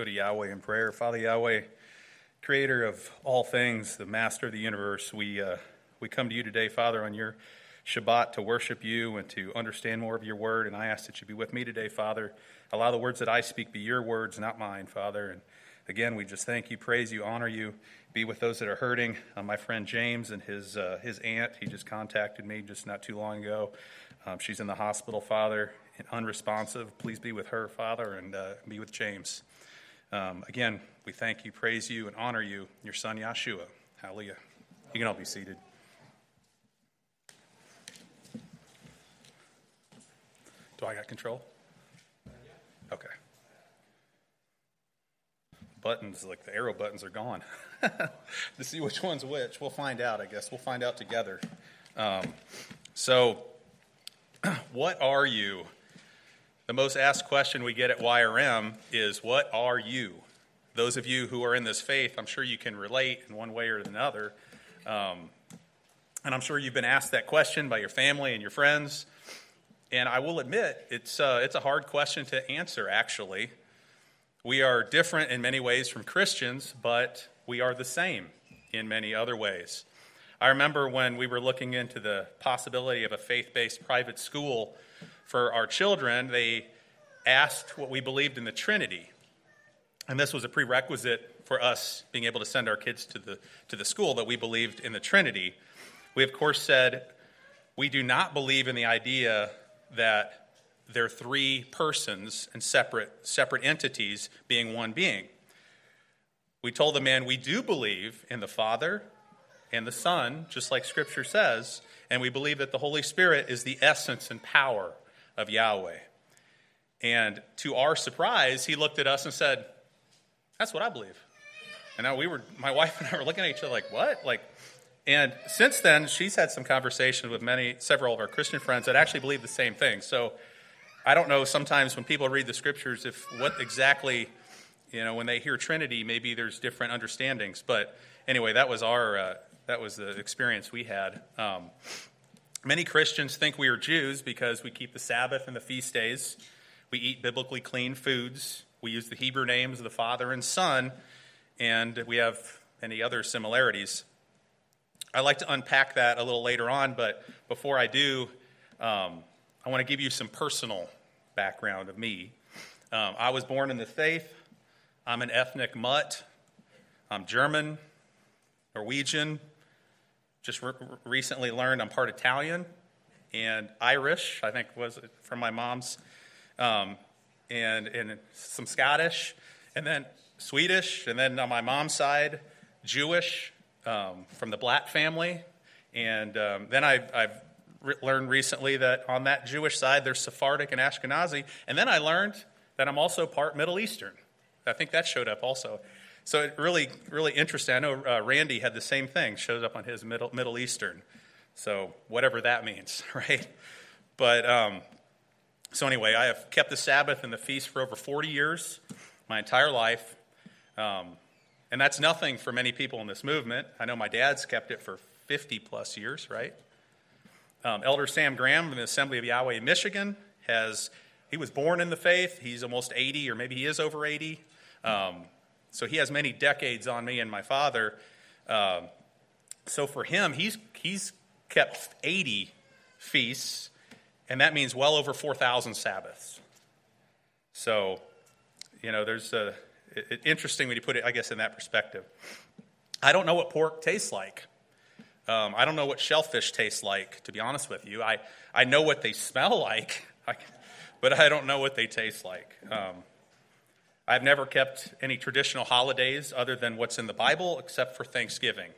go to Yahweh in prayer. Father Yahweh, creator of all things, the master of the universe, we, uh, we come to you today, Father, on your Shabbat to worship you and to understand more of your word. And I ask that you be with me today, Father. Allow the words that I speak be your words, not mine, Father. And again, we just thank you, praise you, honor you. Be with those that are hurting. Uh, my friend James and his, uh, his aunt, he just contacted me just not too long ago. Um, she's in the hospital, Father, and unresponsive. Please be with her, Father, and uh, be with James. Um, again, we thank you, praise you, and honor you, your son Yeshua. Hallelujah. You can all be seated. Do I got control? Okay. Buttons, like the arrow buttons, are gone. to see which one's which, we'll find out, I guess. We'll find out together. Um, so, what are you? The most asked question we get at YRM is, What are you? Those of you who are in this faith, I'm sure you can relate in one way or another. Um, and I'm sure you've been asked that question by your family and your friends. And I will admit, it's, uh, it's a hard question to answer, actually. We are different in many ways from Christians, but we are the same in many other ways. I remember when we were looking into the possibility of a faith based private school for our children, they asked what we believed in the Trinity. And this was a prerequisite for us being able to send our kids to the, to the school that we believed in the Trinity. We, of course, said we do not believe in the idea that they're three persons and separate, separate entities being one being. We told the man we do believe in the Father and the Son, just like Scripture says, and we believe that the Holy Spirit is the essence and power of Yahweh. And to our surprise, he looked at us and said, That's what I believe. And now we were, my wife and I were looking at each other like, What? Like, and since then, she's had some conversations with many, several of our Christian friends that actually believe the same thing. So I don't know sometimes when people read the scriptures if what exactly, you know, when they hear Trinity, maybe there's different understandings. But anyway, that was our, uh, that was the experience we had. Um, many Christians think we are Jews because we keep the Sabbath and the feast days. We eat biblically clean foods. We use the Hebrew names of the Father and Son, and we have many other similarities. I'd like to unpack that a little later on, but before I do, um, I want to give you some personal background of me. Um, I was born in the faith. I'm an ethnic mutt. I'm German, Norwegian. Just re- recently learned I'm part Italian and Irish. I think was from my mom's, um, and and some Scottish, and then Swedish, and then on my mom's side, Jewish um, from the Blatt family. And um, then I, I've re- learned recently that on that Jewish side, there's Sephardic and Ashkenazi. And then I learned that I'm also part Middle Eastern. I think that showed up also. So it really, really interesting. I know uh, Randy had the same thing, shows up on his Middle, Middle Eastern. So whatever that means, right? But um, so anyway, I have kept the Sabbath and the feast for over 40 years, my entire life. Um, and that's nothing for many people in this movement. I know my dad's kept it for 50 plus years, right? Um, Elder Sam Graham from the Assembly of Yahweh in Michigan has, he was born in the faith. He's almost 80, or maybe he is over 80. Um, so he has many decades on me and my father. Uh, so for him, he's, he's kept 80 feasts, and that means well over 4,000 Sabbaths. So, you know, there's a it, interesting when you put it, I guess, in that perspective. I don't know what pork tastes like. Um, I don't know what shellfish tastes like, to be honest with you. I, I know what they smell like, but I don't know what they taste like. Um, I've never kept any traditional holidays other than what's in the Bible, except for Thanksgiving.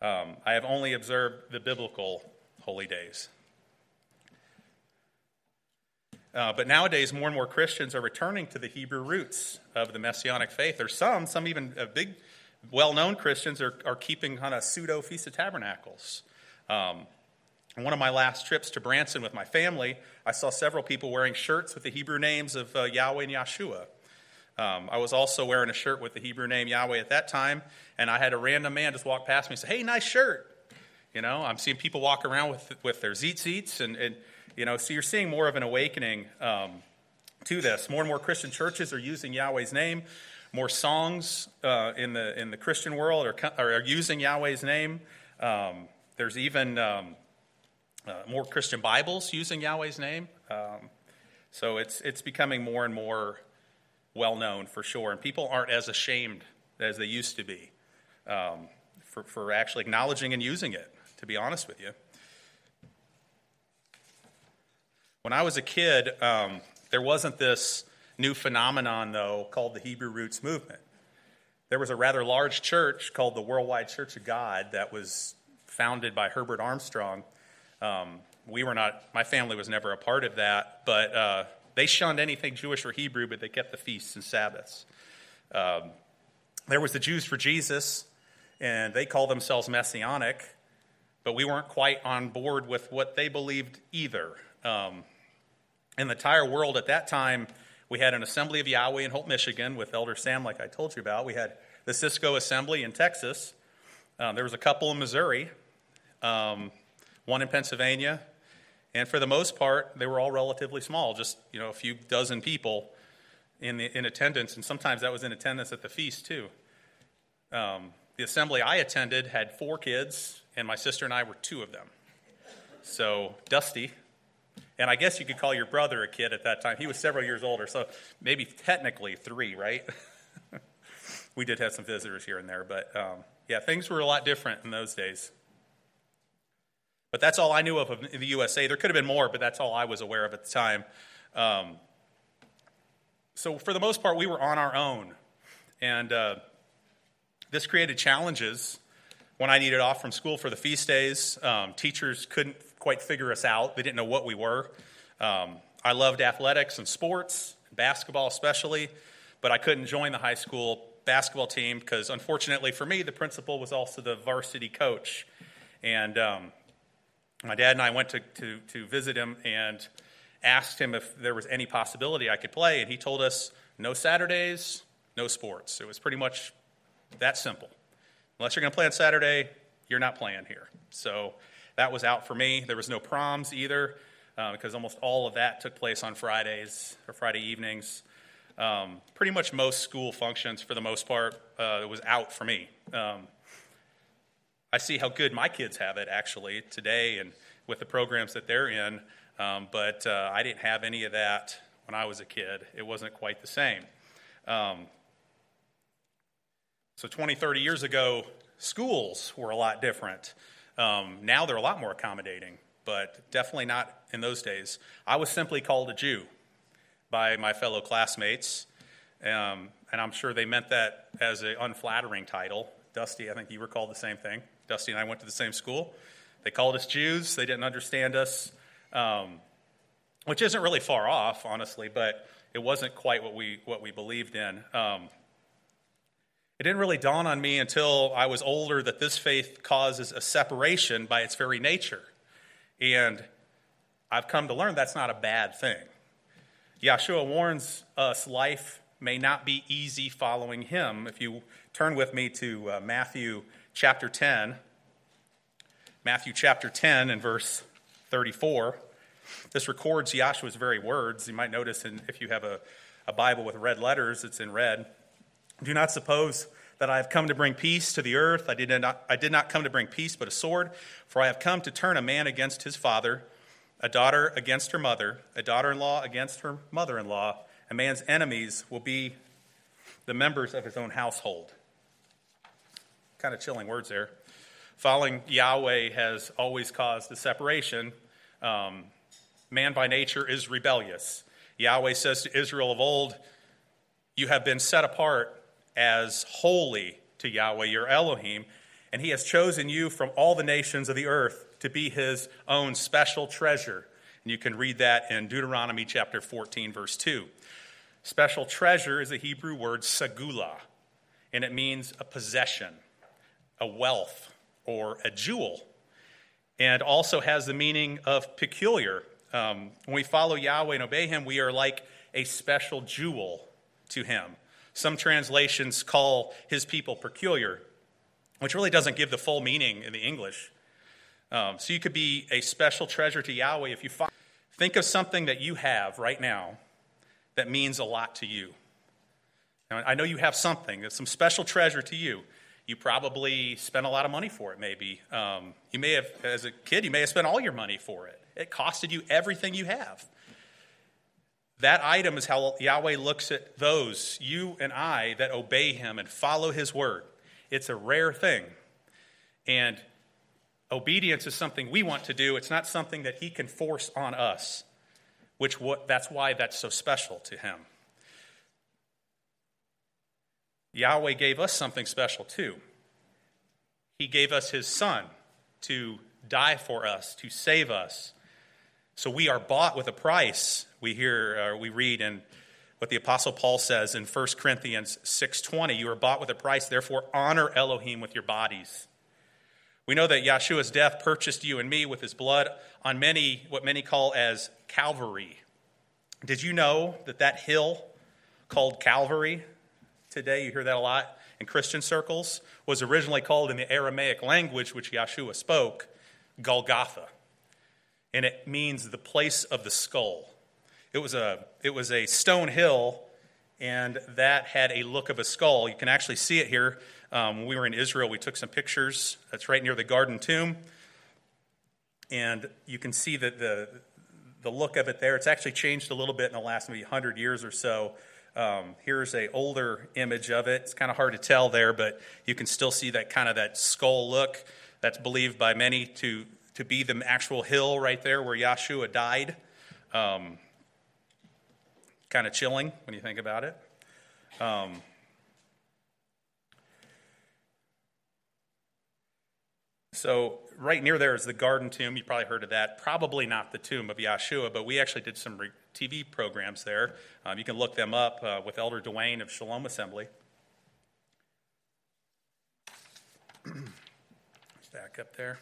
Um, I have only observed the biblical holy days. Uh, but nowadays, more and more Christians are returning to the Hebrew roots of the Messianic faith. There's some, some even uh, big, well known Christians are, are keeping kind of pseudo Feast of Tabernacles. Um, one of my last trips to Branson with my family, I saw several people wearing shirts with the Hebrew names of uh, Yahweh and Yeshua. Um, I was also wearing a shirt with the Hebrew name Yahweh at that time, and I had a random man just walk past me and say, Hey, nice shirt. You know, I'm seeing people walk around with, with their tzitzits and, and you know, so you're seeing more of an awakening um, to this. More and more Christian churches are using Yahweh's name. More songs uh, in the in the Christian world are, are using Yahweh's name. Um, there's even um, uh, more Christian Bibles using Yahweh's name. Um, so it's it's becoming more and more well known for sure, and people aren't as ashamed as they used to be um, for for actually acknowledging and using it. To be honest with you, when I was a kid, um, there wasn't this new phenomenon though called the Hebrew Roots movement. There was a rather large church called the Worldwide Church of God that was founded by Herbert Armstrong. Um, we were not, my family was never a part of that, but uh, they shunned anything Jewish or Hebrew, but they kept the feasts and Sabbaths. Um, there was the Jews for Jesus, and they called themselves Messianic, but we weren't quite on board with what they believed either. Um, in the entire world at that time, we had an Assembly of Yahweh in Holt, Michigan, with Elder Sam, like I told you about. We had the Cisco Assembly in Texas. Um, there was a couple in Missouri, um, one in Pennsylvania, and for the most part, they were all relatively small, just you know a few dozen people in the, in attendance, and sometimes that was in attendance at the feast too. Um, the assembly I attended had four kids, and my sister and I were two of them. So Dusty, and I guess you could call your brother a kid at that time. He was several years older, so maybe technically three, right? we did have some visitors here and there, but um, yeah, things were a lot different in those days. But that's all I knew of in the USA. There could have been more, but that's all I was aware of at the time. Um, so, for the most part, we were on our own. And uh, this created challenges when I needed off from school for the feast days. Um, teachers couldn't quite figure us out. They didn't know what we were. Um, I loved athletics and sports, basketball especially, but I couldn't join the high school basketball team because, unfortunately for me, the principal was also the varsity coach. And um, my dad and I went to, to, to visit him and asked him if there was any possibility I could play, and he told us no Saturdays, no sports. It was pretty much that simple. Unless you're going to play on Saturday, you're not playing here. So that was out for me. There was no proms either, uh, because almost all of that took place on Fridays or Friday evenings. Um, pretty much most school functions, for the most part, uh, was out for me. Um, I see how good my kids have it actually today, and with the programs that they're in. Um, but uh, I didn't have any of that when I was a kid. It wasn't quite the same. Um, so 20, 30 years ago, schools were a lot different. Um, now they're a lot more accommodating, but definitely not in those days. I was simply called a Jew by my fellow classmates, um, and I'm sure they meant that as an unflattering title. Dusty, I think you were called the same thing. Dusty and I went to the same school. They called us Jews. They didn't understand us, um, which isn't really far off, honestly, but it wasn't quite what we what we believed in. Um, it didn't really dawn on me until I was older that this faith causes a separation by its very nature. And I've come to learn that's not a bad thing. Yeshua warns us life may not be easy following him. If you turn with me to uh, Matthew chapter 10, Matthew chapter 10 and verse 34, this records Yeshua's very words. You might notice in, if you have a, a Bible with red letters, it's in red. Do not suppose that I have come to bring peace to the earth. I did, not, I did not come to bring peace, but a sword. For I have come to turn a man against his father, a daughter against her mother, a daughter in law against her mother in law. A man's enemies will be the members of his own household. Kind of chilling words there. Following Yahweh has always caused a separation. Um, man by nature is rebellious. Yahweh says to Israel of old, You have been set apart as holy to Yahweh your Elohim, and he has chosen you from all the nations of the earth to be his own special treasure. And you can read that in Deuteronomy chapter 14, verse 2. Special treasure is a Hebrew word segula, and it means a possession, a wealth, or a jewel, and also has the meaning of peculiar. Um, when we follow Yahweh and obey him, we are like a special jewel to him. Some translations call his people peculiar, which really doesn't give the full meaning in the English. Um, so you could be a special treasure to Yahweh if you find. Think of something that you have right now that means a lot to you? Now, I know you have something, that's some special treasure to you. You probably spent a lot of money for it, maybe. Um, you may have, as a kid, you may have spent all your money for it. It costed you everything you have. That item is how Yahweh looks at those, you and I, that obey him and follow his word. It's a rare thing. And obedience is something we want to do, it's not something that he can force on us, which what, that's why that's so special to him. Yahweh gave us something special too. He gave us his son to die for us, to save us. So we are bought with a price. We hear, uh, we read in what the apostle Paul says in 1 Corinthians 6:20, you are bought with a price, therefore honor Elohim with your bodies. We know that Yeshua's death purchased you and me with his blood on many what many call as Calvary. Did you know that that hill called Calvary today, you hear that a lot in Christian circles, was originally called in the Aramaic language which Yeshua spoke, Golgotha. And it means the place of the skull. It was a, it was a stone hill, and that had a look of a skull. You can actually see it here. Um, when we were in Israel, we took some pictures. That's right near the Garden Tomb. And you can see that the, the look of it there. It's actually changed a little bit in the last maybe 100 years or so. Um, here's a older image of it. It's kind of hard to tell there, but you can still see that kind of that skull look. That's believed by many to to be the actual hill right there where Yahshua died. Um, kind of chilling when you think about it. Um, so right near there is the garden tomb. You probably heard of that. Probably not the tomb of Yahshua, but we actually did some re- TV programs there. Um, you can look them up uh, with Elder Dwayne of Shalom Assembly. Back up there.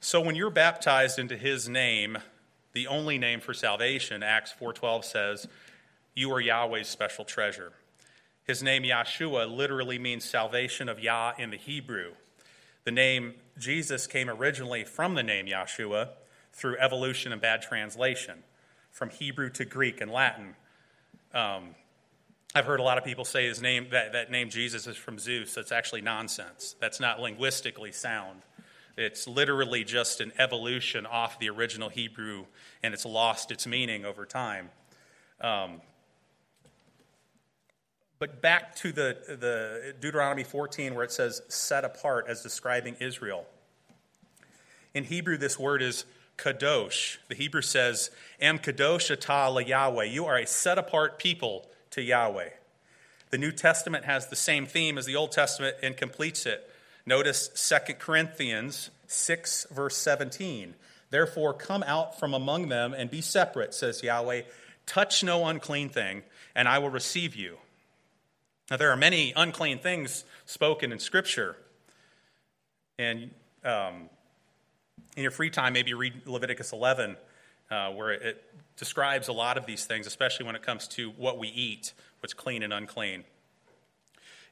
So when you're baptized into his name, the only name for salvation, Acts 4:12 says, you are Yahweh's special treasure. His name Yahshua literally means salvation of Yah in the Hebrew. The name Jesus came originally from the name Yahshua through evolution and bad translation, from Hebrew to Greek and Latin. Um, I've heard a lot of people say his name that, that name Jesus is from Zeus. That's actually nonsense. That's not linguistically sound. It's literally just an evolution off the original Hebrew, and it's lost its meaning over time. Um, but back to the, the Deuteronomy 14, where it says set apart as describing Israel. In Hebrew, this word is kadosh. The Hebrew says, Am kadosh atah Yahweh. You are a set apart people to Yahweh. The New Testament has the same theme as the Old Testament and completes it. Notice 2 Corinthians 6, verse 17. Therefore, come out from among them and be separate, says Yahweh. Touch no unclean thing, and I will receive you. Now, there are many unclean things spoken in Scripture. And um, in your free time, maybe read Leviticus 11, uh, where it describes a lot of these things, especially when it comes to what we eat, what's clean and unclean.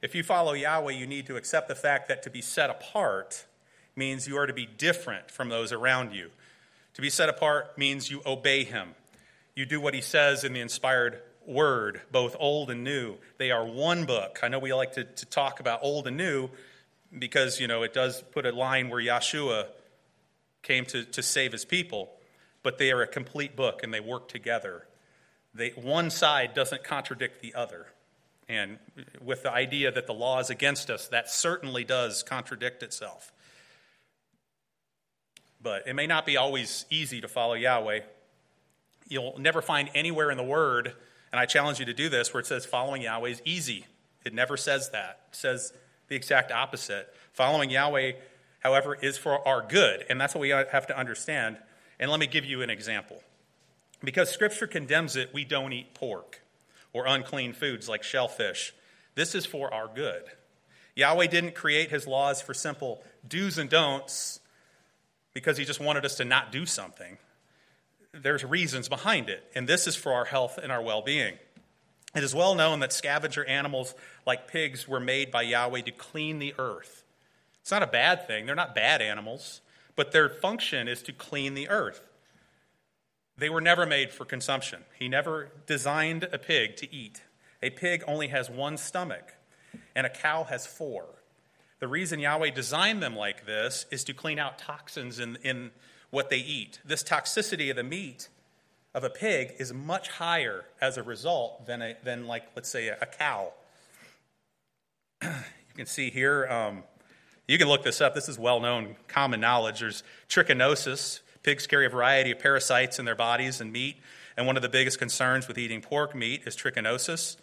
If you follow Yahweh, you need to accept the fact that to be set apart means you are to be different from those around you. To be set apart means you obey Him. You do what He says in the inspired word, both old and new. They are one book. I know we like to, to talk about old and new because, you know, it does put a line where Yeshua came to, to save his people, but they are a complete book and they work together. They, one side doesn't contradict the other. And with the idea that the law is against us, that certainly does contradict itself. But it may not be always easy to follow Yahweh. You'll never find anywhere in the Word and I challenge you to do this where it says following Yahweh is easy. It never says that. It says the exact opposite. Following Yahweh, however, is for our good. And that's what we have to understand. And let me give you an example. Because Scripture condemns it, we don't eat pork or unclean foods like shellfish. This is for our good. Yahweh didn't create his laws for simple do's and don'ts because he just wanted us to not do something there's reasons behind it, and this is for our health and our well being. It is well known that scavenger animals like pigs were made by Yahweh to clean the earth. It's not a bad thing, they're not bad animals, but their function is to clean the earth. They were never made for consumption. He never designed a pig to eat. A pig only has one stomach, and a cow has four. The reason Yahweh designed them like this is to clean out toxins in, in what they eat. This toxicity of the meat of a pig is much higher as a result than, a, than like, let's say, a, a cow. you can see here, um, you can look this up. This is well known, common knowledge. There's trichinosis, Pigs carry a variety of parasites in their bodies and meat, and one of the biggest concerns with eating pork meat is trichinosis.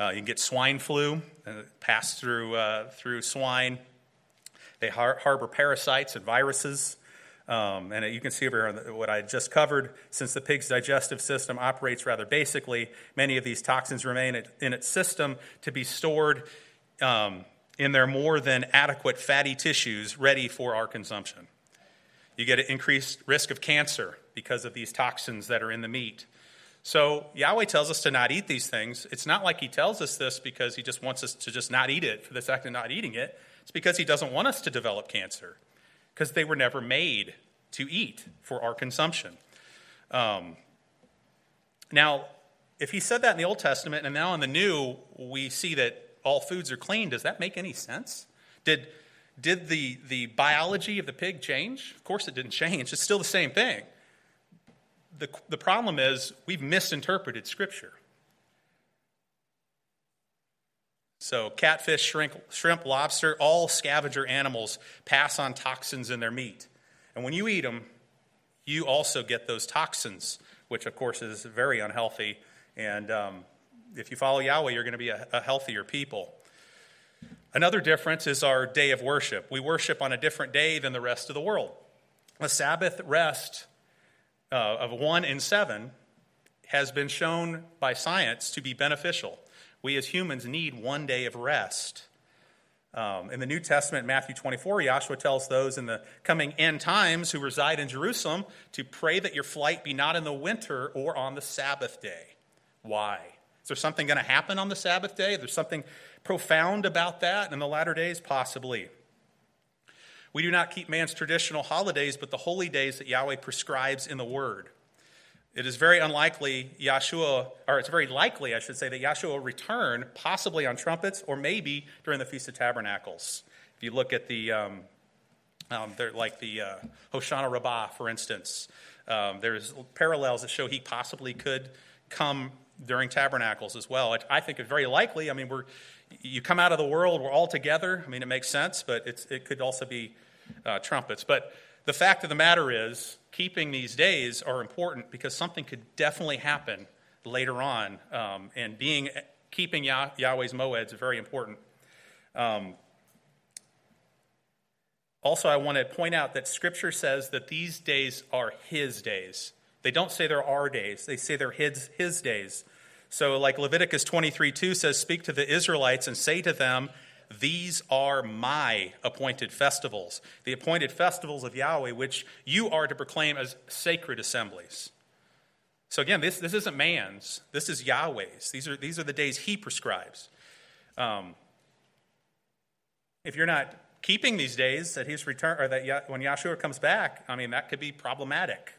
Uh, you can get swine flu, uh, pass through, uh, through swine. They har- harbor parasites and viruses. Um, and you can see over here what I just covered. Since the pig's digestive system operates rather basically, many of these toxins remain in its system to be stored um, in their more than adequate fatty tissues ready for our consumption. You get an increased risk of cancer because of these toxins that are in the meat. So Yahweh tells us to not eat these things. It's not like he tells us this because he just wants us to just not eat it for the sake of not eating it. It's because he doesn't want us to develop cancer because they were never made to eat for our consumption. Um, now, if he said that in the Old Testament and now in the New we see that all foods are clean, does that make any sense? Did did the, the biology of the pig change? Of course, it didn't change. It's still the same thing. The, the problem is we've misinterpreted Scripture. So, catfish, shrimp, shrimp, lobster, all scavenger animals pass on toxins in their meat. And when you eat them, you also get those toxins, which, of course, is very unhealthy. And um, if you follow Yahweh, you're going to be a, a healthier people. Another difference is our day of worship. We worship on a different day than the rest of the world. A Sabbath rest uh, of one in seven has been shown by science to be beneficial. We as humans need one day of rest. Um, in the New Testament, Matthew 24, Yahshua tells those in the coming end times who reside in Jerusalem to pray that your flight be not in the winter or on the Sabbath day. Why? Is there something going to happen on the Sabbath day? There's something profound about that in the latter days? Possibly. We do not keep man's traditional holidays, but the holy days that Yahweh prescribes in the Word. It is very unlikely Yahshua, or it's very likely, I should say, that Yahshua will return, possibly on trumpets, or maybe during the Feast of Tabernacles. If you look at the, um, um, like the uh, Hoshana Rabbah, for instance, um, there's parallels that show he possibly could come during tabernacles as well. I think it's very likely. I mean, we're you come out of the world, we're all together. I mean, it makes sense, but it could also be uh, trumpets. But the fact of the matter is, keeping these days are important because something could definitely happen later on, um, and being keeping Yah- Yahweh's moeds is very important. Um, also, I want to point out that Scripture says that these days are His days. They don't say they're our days; they say they're His His days. So, like Leviticus 23 2 says, Speak to the Israelites and say to them, These are my appointed festivals, the appointed festivals of Yahweh, which you are to proclaim as sacred assemblies. So, again, this, this isn't man's, this is Yahweh's. These are, these are the days he prescribes. Um, if you're not keeping these days at his return, or that when Yahshua comes back, I mean, that could be problematic.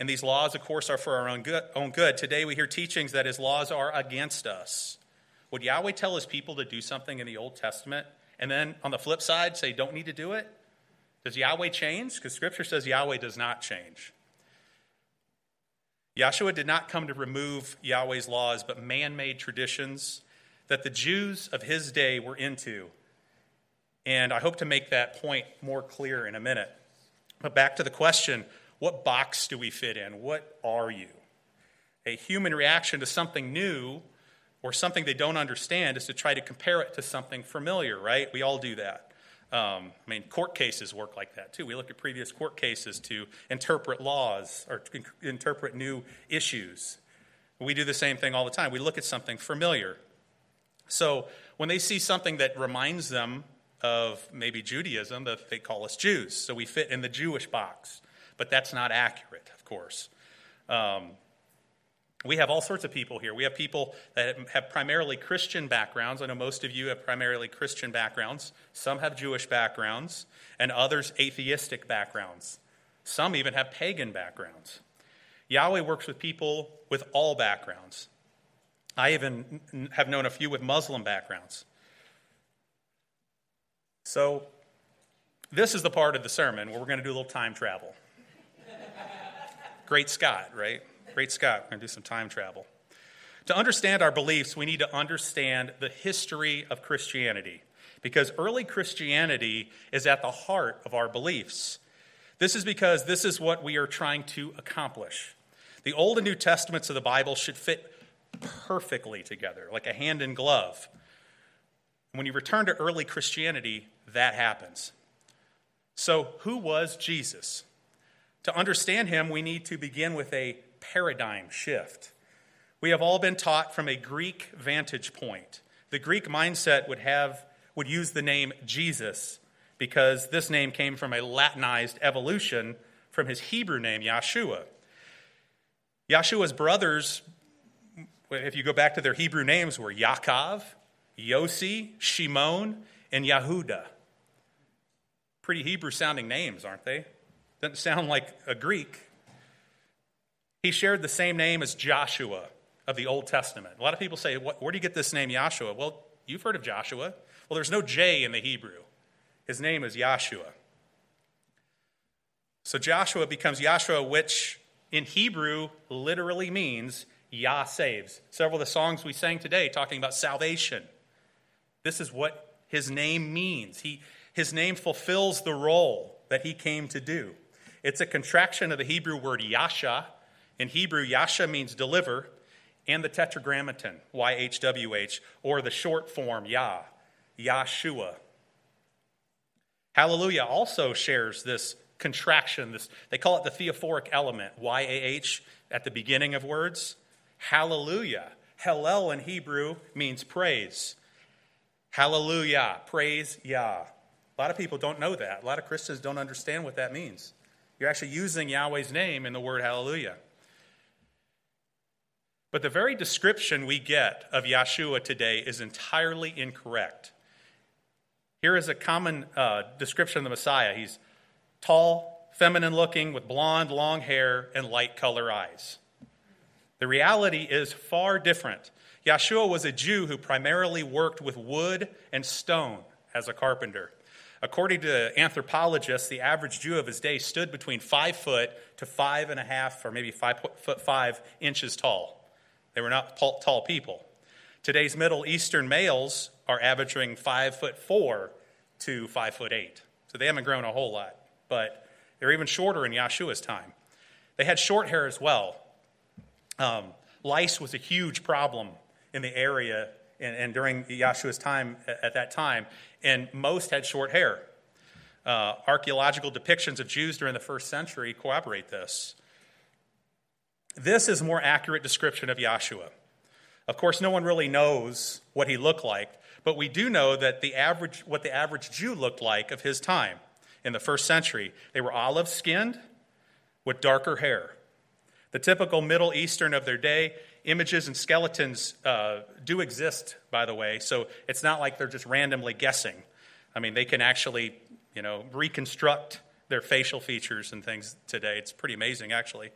And these laws, of course, are for our own good, own good. Today we hear teachings that his laws are against us. Would Yahweh tell his people to do something in the Old Testament and then on the flip side say, don't need to do it? Does Yahweh change? Because Scripture says Yahweh does not change. Yahshua did not come to remove Yahweh's laws, but man made traditions that the Jews of his day were into. And I hope to make that point more clear in a minute. But back to the question what box do we fit in? What are you? A human reaction to something new or something they don't understand is to try to compare it to something familiar, right? We all do that. Um, I mean, court cases work like that too. We look at previous court cases to interpret laws or interpret new issues. We do the same thing all the time. We look at something familiar. So when they see something that reminds them of maybe Judaism, that they call us Jews. So we fit in the Jewish box but that's not accurate, of course. Um, we have all sorts of people here. We have people that have primarily Christian backgrounds. I know most of you have primarily Christian backgrounds. Some have Jewish backgrounds, and others atheistic backgrounds. Some even have pagan backgrounds. Yahweh works with people with all backgrounds. I even have known a few with Muslim backgrounds. So, this is the part of the sermon where we're going to do a little time travel. Great Scott, right? Great Scott. We're going to do some time travel. To understand our beliefs, we need to understand the history of Christianity because early Christianity is at the heart of our beliefs. This is because this is what we are trying to accomplish. The Old and New Testaments of the Bible should fit perfectly together, like a hand in glove. When you return to early Christianity, that happens. So, who was Jesus? To understand him, we need to begin with a paradigm shift. We have all been taught from a Greek vantage point. The Greek mindset would have would use the name Jesus because this name came from a Latinized evolution from his Hebrew name Yahshua. Yahshua's brothers, if you go back to their Hebrew names, were Yaakov, Yossi, Shimon, and Yahuda. Pretty Hebrew sounding names, aren't they? Doesn't sound like a Greek. He shared the same name as Joshua of the Old Testament. A lot of people say, Where do you get this name, Joshua? Well, you've heard of Joshua. Well, there's no J in the Hebrew. His name is Yahshua. So Joshua becomes Yahshua, which in Hebrew literally means Yah saves. Several of the songs we sang today talking about salvation. This is what his name means. He, his name fulfills the role that he came to do. It's a contraction of the Hebrew word yasha. In Hebrew, yasha means deliver, and the tetragrammaton, YHWH, or the short form Yah, Yahshua. Hallelujah also shares this contraction. This, they call it the theophoric element, YAH, at the beginning of words. Hallelujah. Hallel in Hebrew means praise. Hallelujah. Praise Yah. A lot of people don't know that. A lot of Christians don't understand what that means. You're actually using Yahweh's name in the word hallelujah. But the very description we get of Yahshua today is entirely incorrect. Here is a common uh, description of the Messiah. He's tall, feminine looking, with blonde, long hair, and light color eyes. The reality is far different. Yahshua was a Jew who primarily worked with wood and stone as a carpenter. According to anthropologists, the average Jew of his day stood between five foot to five and a half, or maybe five foot five inches tall. They were not tall people. Today's Middle Eastern males are averaging five foot four to five foot eight. So they haven't grown a whole lot, but they're even shorter in Yahshua's time. They had short hair as well. Um, lice was a huge problem in the area and, and during Yahshua's time at that time, and most had short hair. Uh, archaeological depictions of Jews during the first century corroborate this. This is a more accurate description of Yahshua. Of course, no one really knows what he looked like, but we do know that the average, what the average Jew looked like of his time in the first century. They were olive skinned with darker hair. The typical Middle Eastern of their day, images and skeletons uh, do exist, by the way, so it's not like they're just randomly guessing. I mean, they can actually, you know, reconstruct their facial features and things today. It's pretty amazing, actually.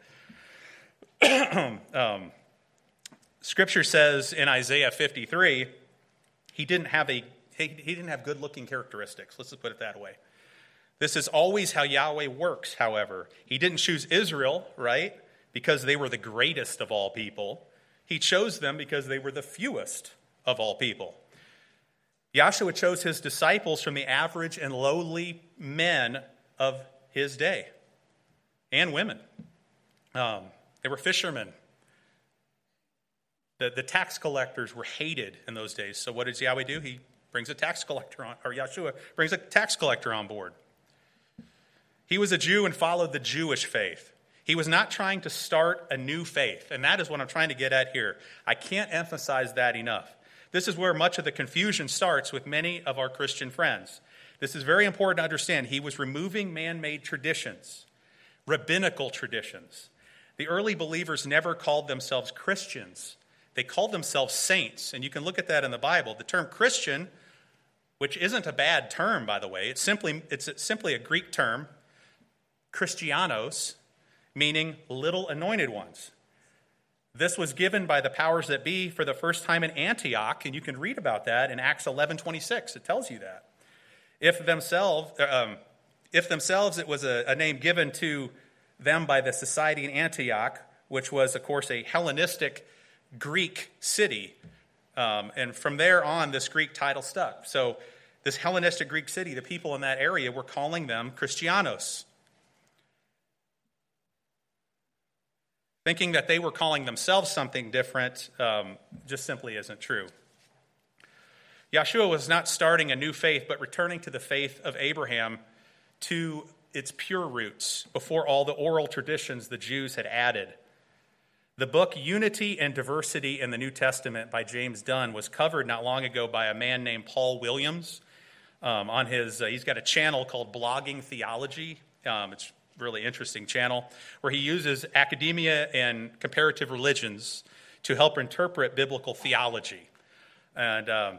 um, scripture says in Isaiah 53, he didn't have a he, he didn't have good looking characteristics. Let's just put it that way. This is always how Yahweh works, however. He didn't choose Israel, right? Because they were the greatest of all people. He chose them because they were the fewest of all people. Yahshua chose his disciples from the average and lowly men of his day and women. Um, they were fishermen. The, the tax collectors were hated in those days. So what does Yahweh do? He brings a tax collector on, or Yahshua brings a tax collector on board. He was a Jew and followed the Jewish faith. He was not trying to start a new faith, and that is what I'm trying to get at here. I can't emphasize that enough. This is where much of the confusion starts with many of our Christian friends. This is very important to understand. He was removing man made traditions, rabbinical traditions, the early believers never called themselves Christians, they called themselves saints. And you can look at that in the Bible. The term Christian, which isn't a bad term, by the way, it's simply, it's simply a Greek term, Christianos, meaning little anointed ones. This was given by the powers that be for the first time in Antioch, and you can read about that in Acts 11 26. It tells you that. If themselves, um, if themselves it was a, a name given to them by the society in Antioch, which was, of course, a Hellenistic Greek city. Um, and from there on, this Greek title stuck. So, this Hellenistic Greek city, the people in that area were calling them Christianos. Thinking that they were calling themselves something different um, just simply isn't true. Yeshua was not starting a new faith, but returning to the faith of Abraham to its pure roots before all the oral traditions the Jews had added. The book Unity and Diversity in the New Testament by James Dunn was covered not long ago by a man named Paul Williams. Um, on his, uh, he's got a channel called Blogging Theology. Um, it's really interesting channel where he uses academia and comparative religions to help interpret biblical theology. And um,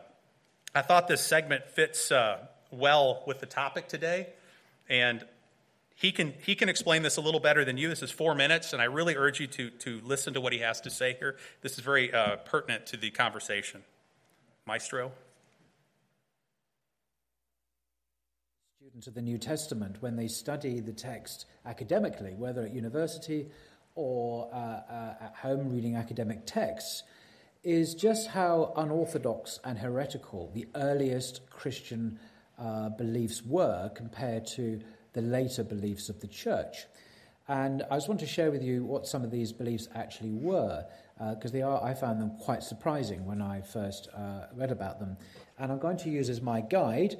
I thought this segment fits uh, well with the topic today. And he can, he can explain this a little better than you. This is four minutes, and I really urge you to, to listen to what he has to say here. This is very uh, pertinent to the conversation. Maestro? Of the New Testament, when they study the text academically, whether at university or uh, uh, at home reading academic texts, is just how unorthodox and heretical the earliest Christian uh, beliefs were compared to the later beliefs of the church. And I just want to share with you what some of these beliefs actually were, because uh, they are, I found them quite surprising when I first uh, read about them. And I'm going to use as my guide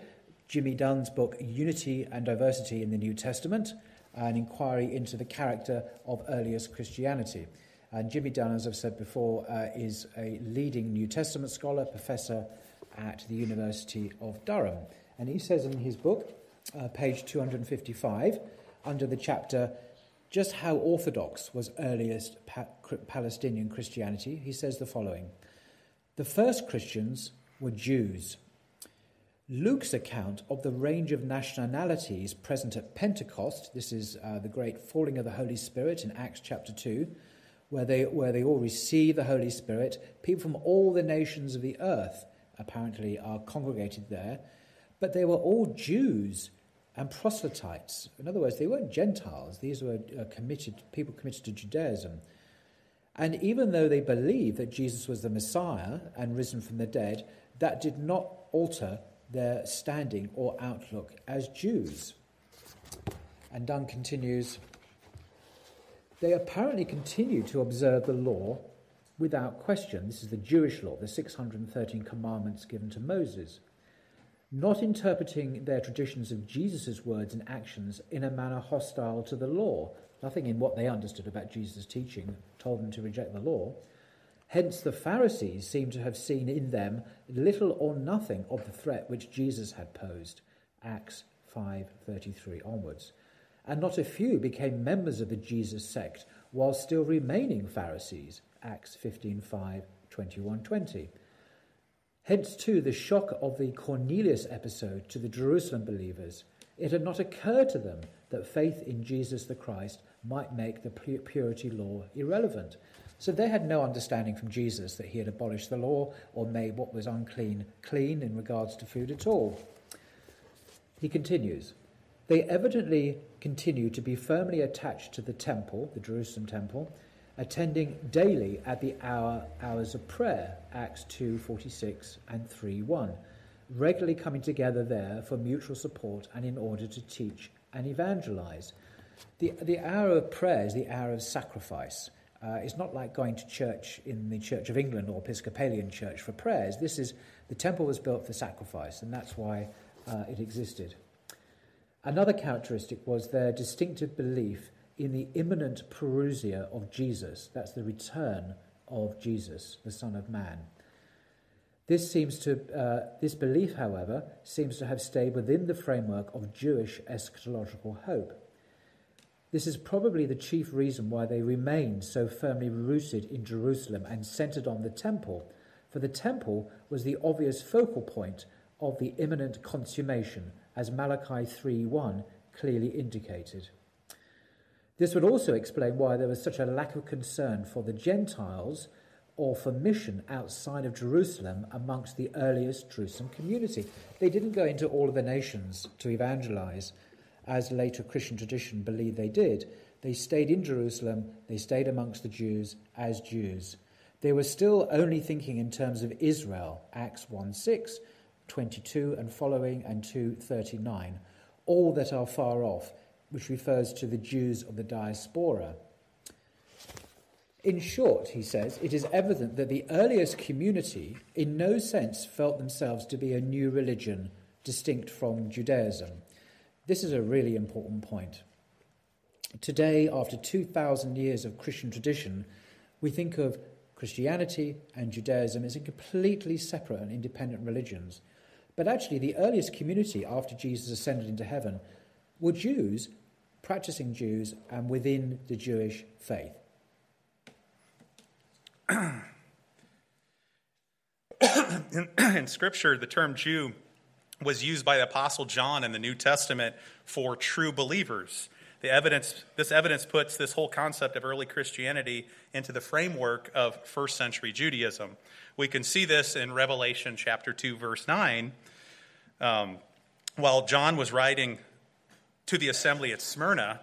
Jimmy Dunn's book, Unity and Diversity in the New Testament, an inquiry into the character of earliest Christianity. And Jimmy Dunn, as I've said before, uh, is a leading New Testament scholar, professor at the University of Durham. And he says in his book, uh, page 255, under the chapter Just How Orthodox Was Earliest pa- Palestinian Christianity, he says the following The first Christians were Jews. Luke's account of the range of nationalities present at Pentecost, this is uh, the great falling of the Holy Spirit in Acts chapter 2, where they, where they all receive the Holy Spirit. People from all the nations of the earth apparently are congregated there, but they were all Jews and proselytes. In other words, they weren't Gentiles, these were uh, committed people committed to Judaism. And even though they believed that Jesus was the Messiah and risen from the dead, that did not alter their standing or outlook as Jews. And Dunn continues they apparently continue to observe the law without question. This is the Jewish law, the 613 commandments given to Moses not interpreting their traditions of Jesus' words and actions in a manner hostile to the law. Nothing in what they understood about Jesus' teaching told them to reject the law. Hence, the Pharisees seem to have seen in them little or nothing of the threat which Jesus had posed. Acts 5:33 onwards. And not a few became members of the Jesus sect while still remaining Pharisees. Acts 15:5, 21:20. Hence, too, the shock of the Cornelius episode to the Jerusalem believers. It had not occurred to them that faith in Jesus the Christ might make the purity law irrelevant. So they had no understanding from Jesus that he had abolished the law or made what was unclean clean in regards to food at all. He continues They evidently continue to be firmly attached to the temple, the Jerusalem temple, attending daily at the hour hours of prayer acts 2:46 and 3:1 regularly coming together there for mutual support and in order to teach and evangelize the the hour of prayer is the hour of sacrifice uh, it's not like going to church in the Church of England or Episcopalian church for prayers. This is the temple was built for sacrifice, and that's why uh, it existed. Another characteristic was their distinctive belief in the imminent parousia of Jesus. That's the return of Jesus, the Son of Man. This seems to uh, this belief, however, seems to have stayed within the framework of Jewish eschatological hope. This is probably the chief reason why they remained so firmly rooted in Jerusalem and centered on the temple, for the temple was the obvious focal point of the imminent consummation, as Malachi 3:1 clearly indicated. This would also explain why there was such a lack of concern for the Gentiles or for mission outside of Jerusalem amongst the earliest Jerusalem community. They didn't go into all of the nations to evangelize, as later Christian tradition believed they did. They stayed in Jerusalem, they stayed amongst the Jews as Jews. They were still only thinking in terms of Israel, Acts 1 6, 22 and following, and 239, all that are far off, which refers to the Jews of the diaspora. In short, he says, it is evident that the earliest community in no sense felt themselves to be a new religion distinct from Judaism. This is a really important point. Today, after 2,000 years of Christian tradition, we think of Christianity and Judaism as completely separate and independent religions. But actually, the earliest community after Jesus ascended into heaven were Jews, practicing Jews, and within the Jewish faith. in, Scripture, the term Jew was used by the Apostle John in the New Testament for true believers. The evidence, this evidence puts this whole concept of early Christianity into the framework of first century Judaism. We can see this in Revelation chapter 2, verse 9. Um, while John was writing to the assembly at Smyrna,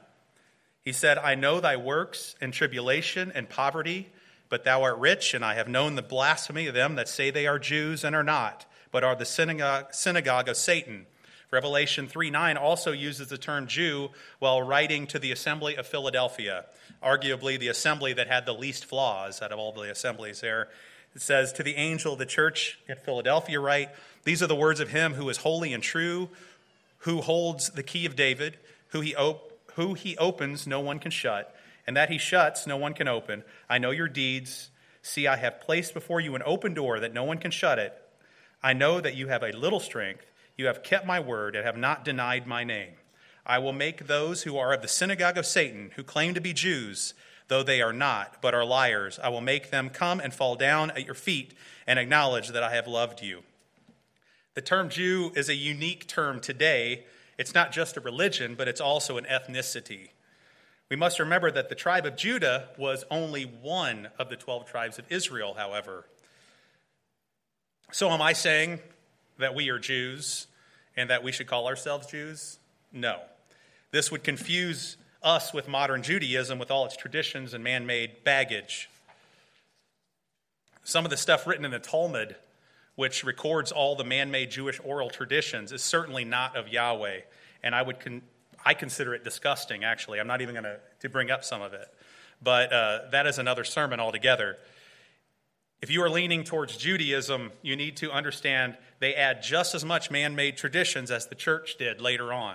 he said, I know thy works and tribulation and poverty but thou art rich, and I have known the blasphemy of them that say they are Jews and are not, but are the synagogue, synagogue of Satan. Revelation 3 9 also uses the term Jew while writing to the assembly of Philadelphia, arguably the assembly that had the least flaws out of all the assemblies there. It says, To the angel of the church at Philadelphia, write, These are the words of him who is holy and true, who holds the key of David, who he, op- who he opens, no one can shut and that he shuts, no one can open. I know your deeds. See, I have placed before you an open door that no one can shut it. I know that you have a little strength. You have kept my word and have not denied my name. I will make those who are of the synagogue of Satan, who claim to be Jews, though they are not, but are liars, I will make them come and fall down at your feet and acknowledge that I have loved you. The term Jew is a unique term today. It's not just a religion, but it's also an ethnicity. We must remember that the tribe of Judah was only one of the 12 tribes of Israel, however. So, am I saying that we are Jews and that we should call ourselves Jews? No. This would confuse us with modern Judaism with all its traditions and man made baggage. Some of the stuff written in the Talmud, which records all the man made Jewish oral traditions, is certainly not of Yahweh. And I would con- I consider it disgusting, actually. I'm not even going to bring up some of it. But uh, that is another sermon altogether. If you are leaning towards Judaism, you need to understand they add just as much man made traditions as the church did later on.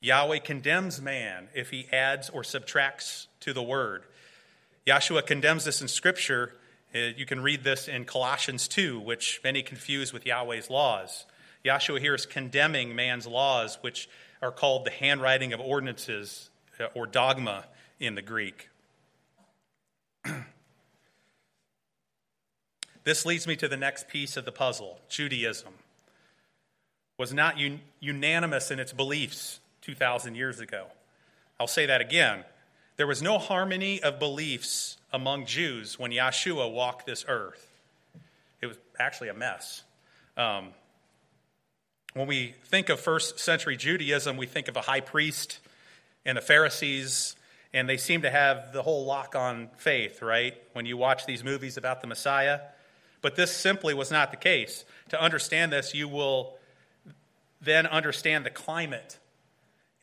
Yahweh condemns man if he adds or subtracts to the word. Yahshua condemns this in Scripture. Uh, you can read this in Colossians 2, which many confuse with Yahweh's laws. Yahshua here is condemning man's laws, which are called the handwriting of ordinances uh, or dogma in the Greek. This leads me to the next piece of the puzzle Judaism was not un- unanimous in its beliefs 2,000 years ago. I'll say that again. There was no harmony of beliefs among Jews when Yeshua walked this earth. It was actually a mess. Um, when we think of first century Judaism, we think of a high priest and the Pharisees, and they seem to have the whole lock on faith, right? When you watch these movies about the Messiah. But this simply was not the case. To understand this, you will then understand the climate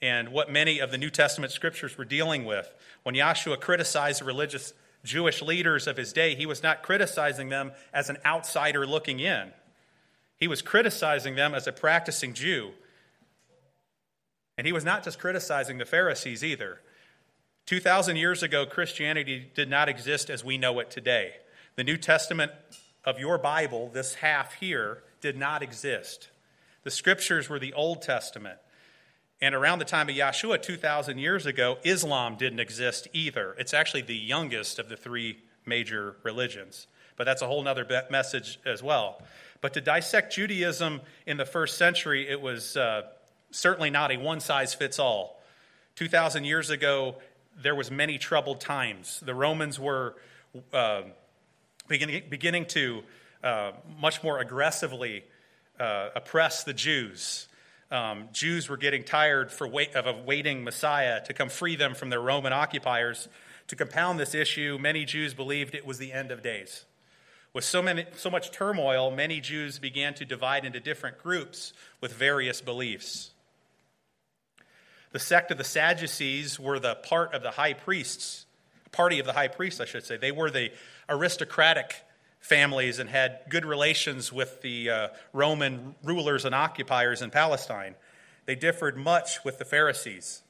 and what many of the New Testament scriptures were dealing with. When Yahshua criticized the religious Jewish leaders of his day, he was not criticizing them as an outsider looking in. He was criticizing them as a practicing Jew. And he was not just criticizing the Pharisees either. 2,000 years ago, Christianity did not exist as we know it today. The New Testament of your Bible, this half here, did not exist. The scriptures were the Old Testament. And around the time of Yahshua, 2,000 years ago, Islam didn't exist either. It's actually the youngest of the three major religions. But that's a whole other message as well. But to dissect Judaism in the first century, it was uh, certainly not a one size fits all. 2,000 years ago, there was many troubled times. The Romans were uh, beginning, beginning to uh, much more aggressively uh, oppress the Jews. Um, Jews were getting tired for wait, of awaiting Messiah to come free them from their Roman occupiers. To compound this issue, many Jews believed it was the end of days. With so, many, so much turmoil, many Jews began to divide into different groups with various beliefs. The sect of the Sadducees were the part of the high priests, party of the high priests, I should say. They were the aristocratic families and had good relations with the uh, Roman rulers and occupiers in Palestine. They differed much with the Pharisees.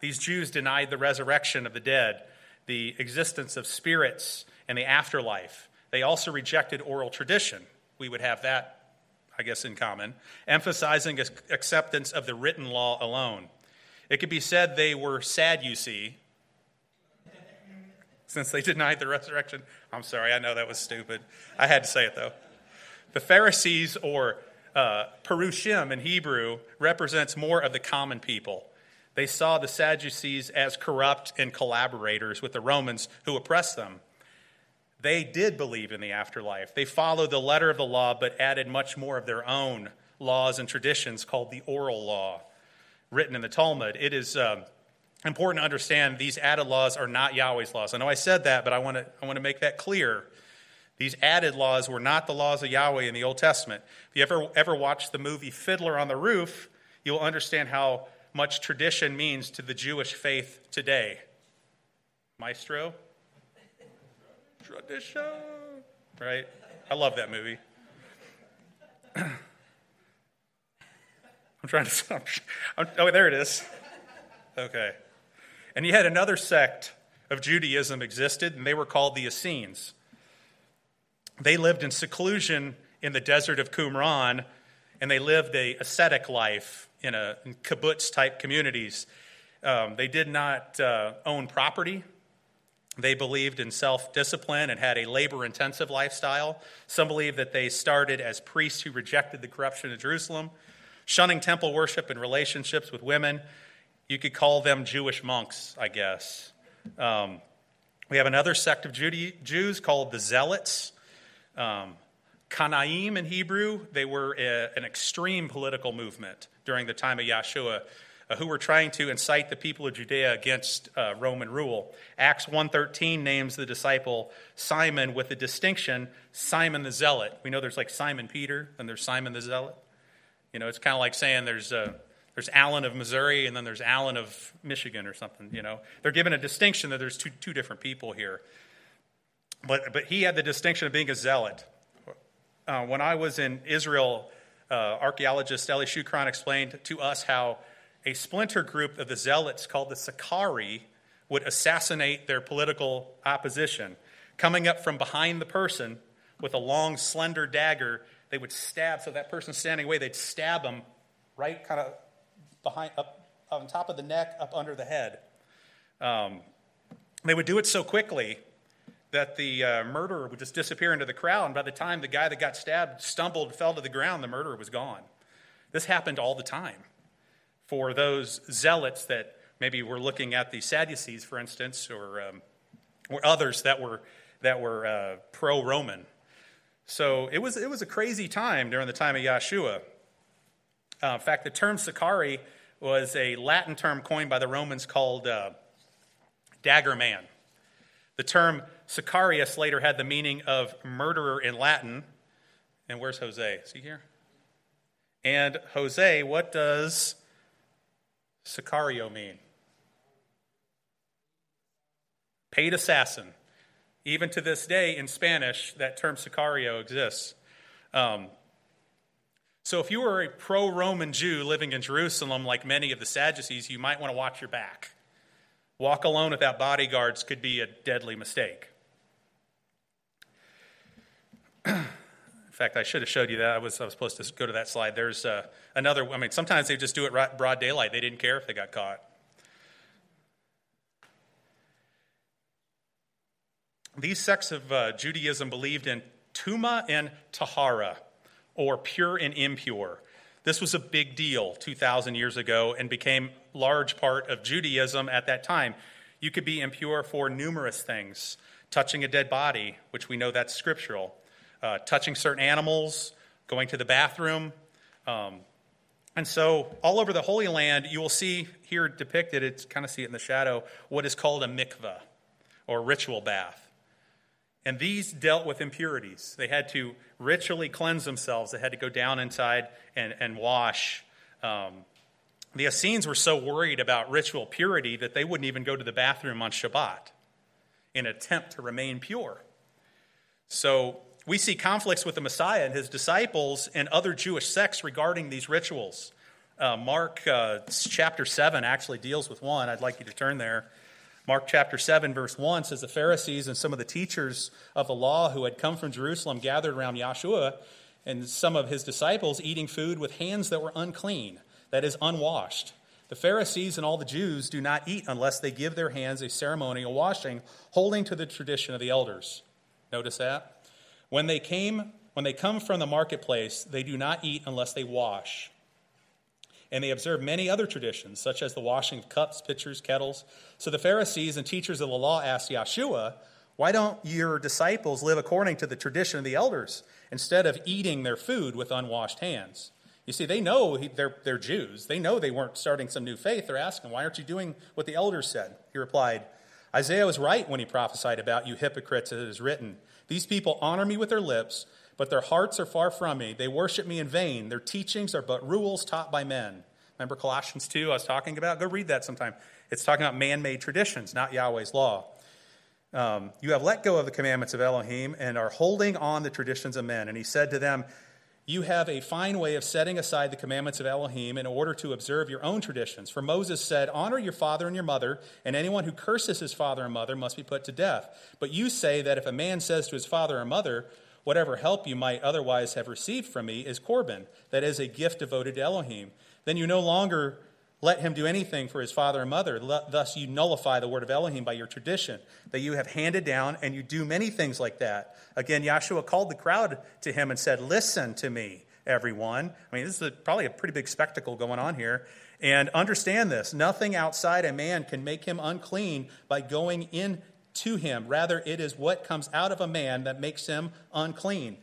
These Jews denied the resurrection of the dead, the existence of spirits, and the afterlife. They also rejected oral tradition. We would have that, I guess, in common, emphasizing acceptance of the written law alone. It could be said they were Sadducee, since they denied the resurrection. I'm sorry, I know that was stupid. I had to say it though. The Pharisees, or uh, Perushim in Hebrew, represents more of the common people. They saw the Sadducees as corrupt and collaborators with the Romans who oppressed them. They did believe in the afterlife. They followed the letter of the law, but added much more of their own laws and traditions called the oral law, written in the Talmud. It is. Um, important to understand these added laws are not Yahweh's laws. I know I said that, but I want to, I want to make that clear. These added laws were not the laws of Yahweh in the Old Testament. If you ever, ever watched the movie Fiddler on the Roof, you'll understand how much tradition means to the Jewish faith today. Maestro? Tradition. Right? I love that movie. I'm trying to. I'm, oh, there it is. Okay. And had another sect of Judaism existed, and they were called the Essenes. They lived in seclusion in the desert of Qumran, and they lived a ascetic life in, a, in kibbutz type communities. Um, they did not uh, own property. They believed in self discipline and had a labor intensive lifestyle. Some believe that they started as priests who rejected the corruption of Jerusalem, shunning temple worship and relationships with women. You could call them Jewish monks, I guess. Um, we have another sect of Jews called the Zealots. Um, Kanaim in Hebrew, they were a, an extreme political movement during the time of Yahshua uh, who were trying to incite the people of Judea against uh, Roman rule. Acts 1.13 names the disciple Simon with the distinction Simon the Zealot. We know there's like Simon Peter and there's Simon the Zealot. You know, it's kind of like saying there's a there's Allen of Missouri and then there's Allen of Michigan or something, you know. They're given a distinction that there's two, two different people here. But, but he had the distinction of being a zealot. Uh, when I was in Israel, uh, archaeologist Eli Shukron explained to us how a splinter group of the zealots called the Sicarii would assassinate their political opposition. Coming up from behind the person with a long, slender dagger, they would stab, so that person standing away, they'd stab them right kind of behind, up on top of the neck, up under the head. Um, they would do it so quickly that the uh, murderer would just disappear into the crowd, and by the time the guy that got stabbed stumbled, fell to the ground, the murderer was gone. This happened all the time for those zealots that maybe were looking at the Sadducees, for instance, or, um, or others that were, that were uh, pro Roman. So it was, it was a crazy time during the time of Yahshua. Uh, in fact, the term Sicari was a Latin term coined by the Romans called uh, dagger man. The term Sicarius later had the meaning of murderer in Latin. And where's Jose? See he here? And Jose, what does Sicario mean? Paid assassin. Even to this day in Spanish, that term Sicario exists. Um, so, if you were a pro Roman Jew living in Jerusalem, like many of the Sadducees, you might want to watch your back. Walk alone without bodyguards could be a deadly mistake. in fact, I should have showed you that. I was, I was supposed to go to that slide. There's uh, another, I mean, sometimes they just do it right, broad daylight. They didn't care if they got caught. These sects of uh, Judaism believed in Tuma and Tahara or pure and impure. This was a big deal 2,000 years ago and became large part of Judaism at that time. You could be impure for numerous things touching a dead body, which we know that's scriptural, uh, touching certain animals, going to the bathroom. Um, and so, all over the Holy Land, you will see here depicted, it's kind of see it in the shadow, what is called a mikveh or ritual bath. And these dealt with impurities. They had to ritually cleanse themselves, they had to go down inside and, and wash. Um, the Essenes were so worried about ritual purity that they wouldn't even go to the bathroom on Shabbat in an attempt to remain pure. So we see conflicts with the Messiah and his disciples and other Jewish sects regarding these rituals. Uh, Mark uh, chapter 7 actually deals with one. I'd like you to turn there. Mark chapter 7, verse 1 says the Pharisees and some of the teachers of the law who had come from Jerusalem gathered around Yeshua and some of his disciples eating food with hands that were unclean, that is, unwashed. The Pharisees and all the Jews do not eat unless they give their hands a ceremonial washing, holding to the tradition of the elders. Notice that? When they came, when they come from the marketplace, they do not eat unless they wash and they observed many other traditions, such as the washing of cups, pitchers, kettles. So the Pharisees and teachers of the law asked Yeshua, Why don't your disciples live according to the tradition of the elders instead of eating their food with unwashed hands? You see, they know they're, they're Jews. They know they weren't starting some new faith. They're asking, Why aren't you doing what the elders said? He replied, Isaiah was right when he prophesied about you hypocrites, as it is written. These people honor me with their lips but their hearts are far from me. They worship me in vain. Their teachings are but rules taught by men. Remember Colossians 2 I was talking about? Go read that sometime. It's talking about man made traditions, not Yahweh's law. Um, you have let go of the commandments of Elohim and are holding on the traditions of men. And he said to them, You have a fine way of setting aside the commandments of Elohim in order to observe your own traditions. For Moses said, Honor your father and your mother, and anyone who curses his father and mother must be put to death. But you say that if a man says to his father or mother, Whatever help you might otherwise have received from me is Corban, that is a gift devoted to Elohim. Then you no longer let him do anything for his father and mother. Thus, you nullify the word of Elohim by your tradition that you have handed down, and you do many things like that. Again, Yahshua called the crowd to him and said, Listen to me, everyone. I mean, this is a, probably a pretty big spectacle going on here. And understand this nothing outside a man can make him unclean by going in to him. Rather, it is what comes out of a man that makes him unclean.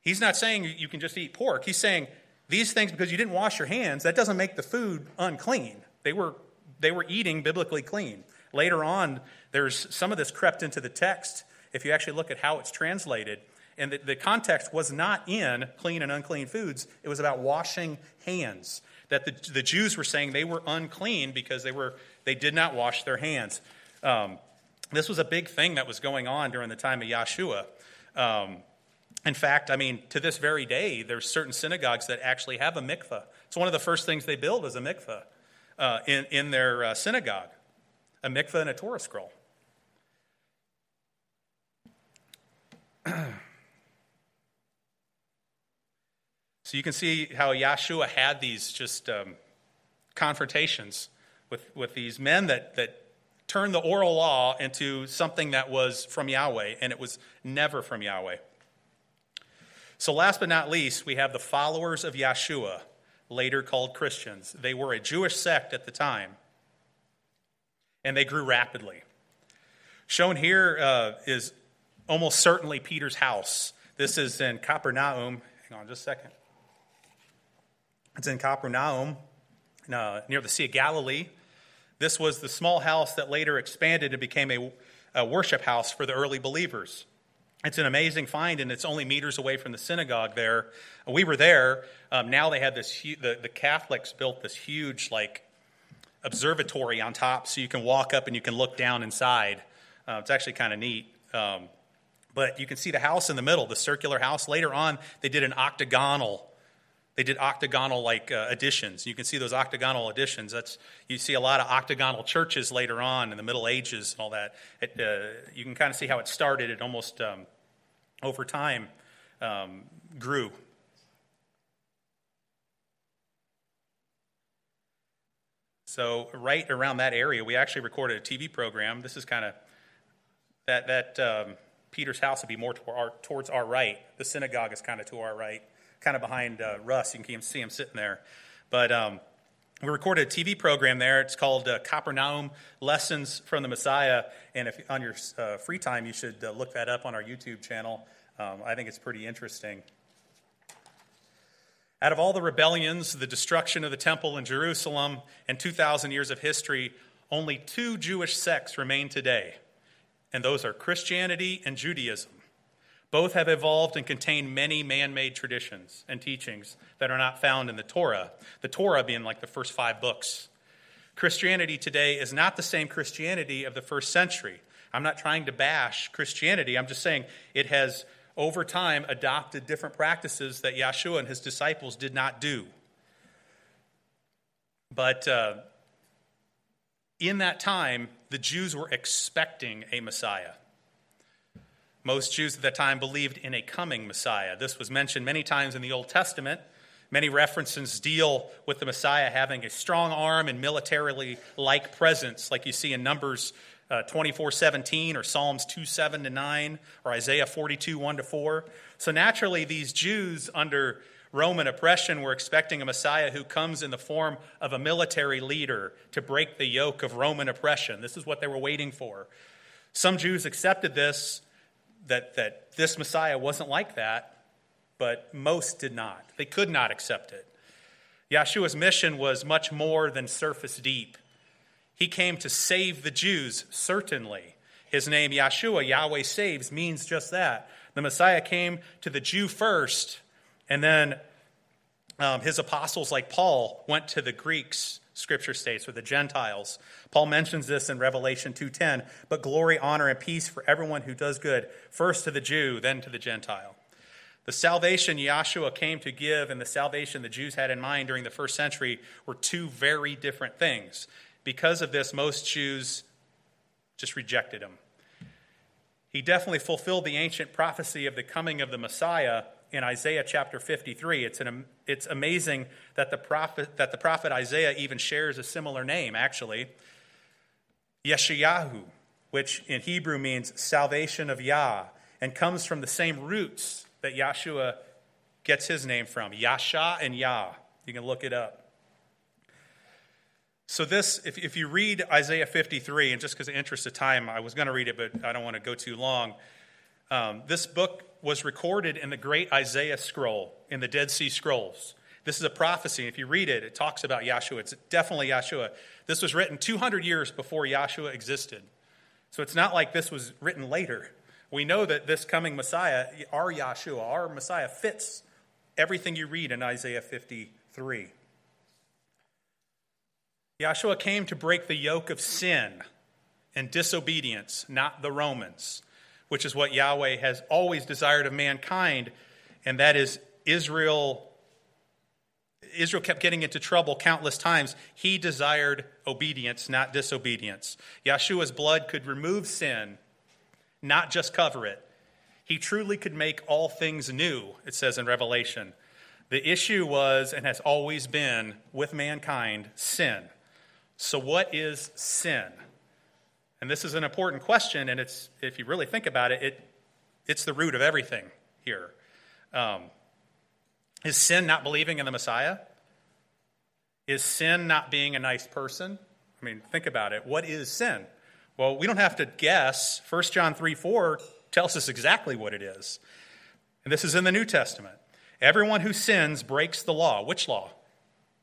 He's not saying you can just eat pork. He's saying these things, because you didn't wash your hands, that doesn't make the food unclean. They were, they were eating biblically clean. Later on, there's some of this crept into the text if you actually look at how it's translated. And the, the context was not in clean and unclean foods, it was about washing hands. That the, the Jews were saying they were unclean because they, were, they did not wash their hands. Um, this was a big thing that was going on during the time of Yeshua. Um, in fact, I mean, to this very day, there's certain synagogues that actually have a mikveh. It's one of the first things they build is a mikveh uh, in, in their uh, synagogue, a mikveh and a Torah scroll. so you can see how Yeshua had these just um, confrontations with, with these men that, that turned the oral law into something that was from Yahweh, and it was never from Yahweh. So, last but not least, we have the followers of Yeshua, later called Christians. They were a Jewish sect at the time, and they grew rapidly. Shown here uh, is almost certainly Peter's house. This is in Capernaum. Hang on just a second. It's in Capernaum, uh, near the Sea of Galilee. This was the small house that later expanded and became a, a worship house for the early believers. It's an amazing find, and it's only meters away from the synagogue there. We were there. Um, now they had this, the, the Catholics built this huge, like, observatory on top so you can walk up and you can look down inside. Uh, it's actually kind of neat. Um, but you can see the house in the middle, the circular house. Later on, they did an octagonal they did octagonal like uh, additions. You can see those octagonal additions. That's you see a lot of octagonal churches later on in the Middle Ages and all that. It, uh, you can kind of see how it started. It almost um, over time um, grew. So right around that area, we actually recorded a TV program. This is kind of that that um, Peter's house would be more our, towards our right. The synagogue is kind of to our right kind of behind uh, Russ. You can see him sitting there. But um, we recorded a TV program there. It's called uh, Capernaum Lessons from the Messiah. And if on your uh, free time, you should uh, look that up on our YouTube channel. Um, I think it's pretty interesting. Out of all the rebellions, the destruction of the temple in Jerusalem, and 2,000 years of history, only two Jewish sects remain today, and those are Christianity and Judaism. Both have evolved and contain many man made traditions and teachings that are not found in the Torah, the Torah being like the first five books. Christianity today is not the same Christianity of the first century. I'm not trying to bash Christianity, I'm just saying it has over time adopted different practices that Yeshua and his disciples did not do. But uh, in that time, the Jews were expecting a Messiah. Most Jews at that time believed in a coming Messiah. This was mentioned many times in the Old Testament. Many references deal with the Messiah having a strong arm and militarily like presence, like you see in Numbers uh, 24 17 or Psalms 2 7 to 9 or Isaiah 42 1 to 4. So naturally, these Jews under Roman oppression were expecting a Messiah who comes in the form of a military leader to break the yoke of Roman oppression. This is what they were waiting for. Some Jews accepted this, that, that this Messiah wasn't like that, but most did not. They could not accept it. Yeshua's mission was much more than surface deep. He came to save the Jews, certainly. His name, Yeshua, Yahweh saves, means just that. The Messiah came to the Jew first, and then um, his apostles, like Paul, went to the Greeks, scripture states, or the Gentiles. Paul mentions this in Revelation 2.10, but glory, honor, and peace for everyone who does good, first to the Jew, then to the Gentile. The salvation Yeshua came to give and the salvation the Jews had in mind during the first century were two very different things. Because of this, most Jews just rejected him. He definitely fulfilled the ancient prophecy of the coming of the Messiah in Isaiah chapter 53. It's, an, it's amazing that the, prophet, that the prophet Isaiah even shares a similar name, actually. Yeshayahu, which in Hebrew means salvation of Yah, and comes from the same roots that Yeshua gets his name from Yasha and Yah. You can look it up. So, this, if, if you read Isaiah 53, and just because of interest of time, I was going to read it, but I don't want to go too long. Um, this book was recorded in the great Isaiah scroll, in the Dead Sea Scrolls. This is a prophecy. If you read it, it talks about Yahshua. It's definitely Yahshua. This was written 200 years before Yahshua existed. So it's not like this was written later. We know that this coming Messiah, our Yahshua, our Messiah, fits everything you read in Isaiah 53. Yahshua came to break the yoke of sin and disobedience, not the Romans, which is what Yahweh has always desired of mankind, and that is Israel. Israel kept getting into trouble countless times. He desired obedience, not disobedience. Yahshua's blood could remove sin, not just cover it. He truly could make all things new, it says in Revelation. The issue was and has always been with mankind sin. So, what is sin? And this is an important question, and it's, if you really think about it, it it's the root of everything here. Um, is sin not believing in the Messiah? Is sin not being a nice person? I mean, think about it. What is sin? Well, we don't have to guess. 1 John 3 4 tells us exactly what it is. And this is in the New Testament. Everyone who sins breaks the law. Which law?